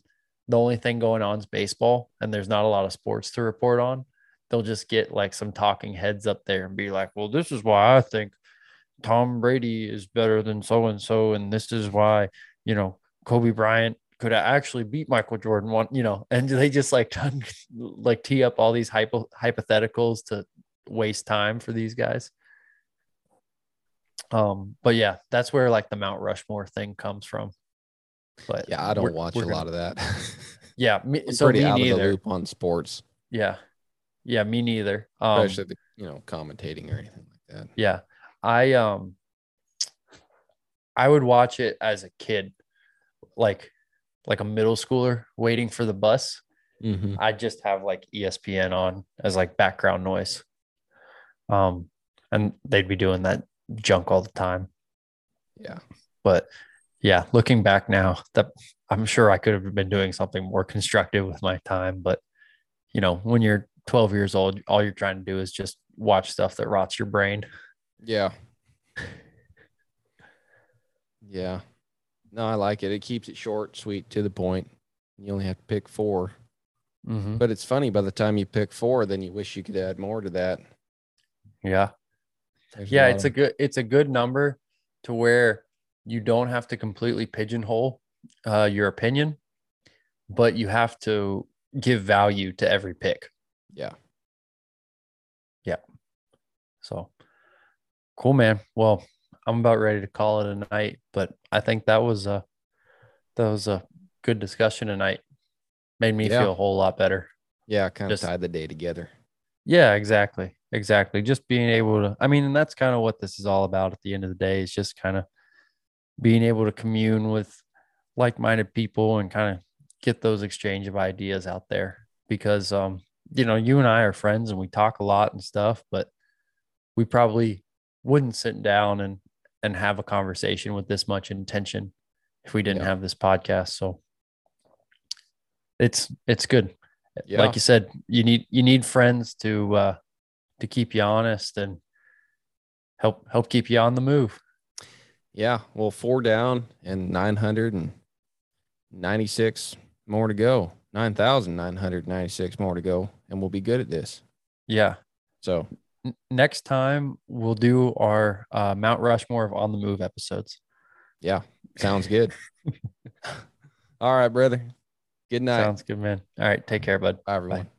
the only thing going on is baseball and there's not a lot of sports to report on, they'll just get like some talking heads up there and be like, well, this is why I think Tom Brady is better than so and so. And this is why, you know, Kobe Bryant could actually beat Michael Jordan one, you know, and they just like, like tee up all these hypo- hypotheticals to waste time for these guys. Um, but yeah, that's where like the Mount Rushmore thing comes from. But Yeah, I don't we're- watch we're a gonna- lot of that. Yeah, me, I'm so pretty out of the loop on sports, Yeah, yeah, me neither. Um, especially the you know commentating or anything like that. yeah, I um, I would watch it as a kid, like like a middle schooler waiting for the bus, Mhm. I just have like ESPN on as like background noise. Um, and they'd be doing that junk all the time. Yeah. But yeah, looking back now, that I'm sure I could have been doing something more constructive with my time. But you know, when you're 12 years old, all you're trying to do is just watch stuff that rots your brain. Yeah. Yeah. No, I like it. It keeps it short, sweet, to the point. You only have to pick four. Mm-hmm. But it's funny, by the time you pick four, then you wish you could add more to that. Yeah. There's yeah lot it's a good it's a good number to where you don't have to completely pigeonhole uh, your opinion but you have to give value to every pick yeah. Yeah. So cool man well i'm about ready to call it a night but i think that was a that was a good discussion tonight made me Yeah. feel a whole lot better Yeah. Kind of tied the day together. Yeah, exactly. Exactly. Just being able to, I mean, and that's kind of what this is all about at the end of the day is just kind of being able to commune with like minded people and kind of get those exchange of ideas out there. Because, um, you know, you and I are friends and we talk a lot and stuff, but we probably wouldn't sit down and, and have a conversation with this much intention if we didn't Yeah. have this podcast. So it's, it's good Yeah. like you said, you need you need friends to uh to keep you honest and help help keep you on the move. Yeah. Well, four down and 996 more to go. 9,996 more to go. And we'll be good at this. Yeah. So, next time we'll do our uh, Mount Rushmore of on the move episodes. yeah, sounds good. All right, brother. Good night. Sounds good, man. All right, take care, bud. Bye, everyone.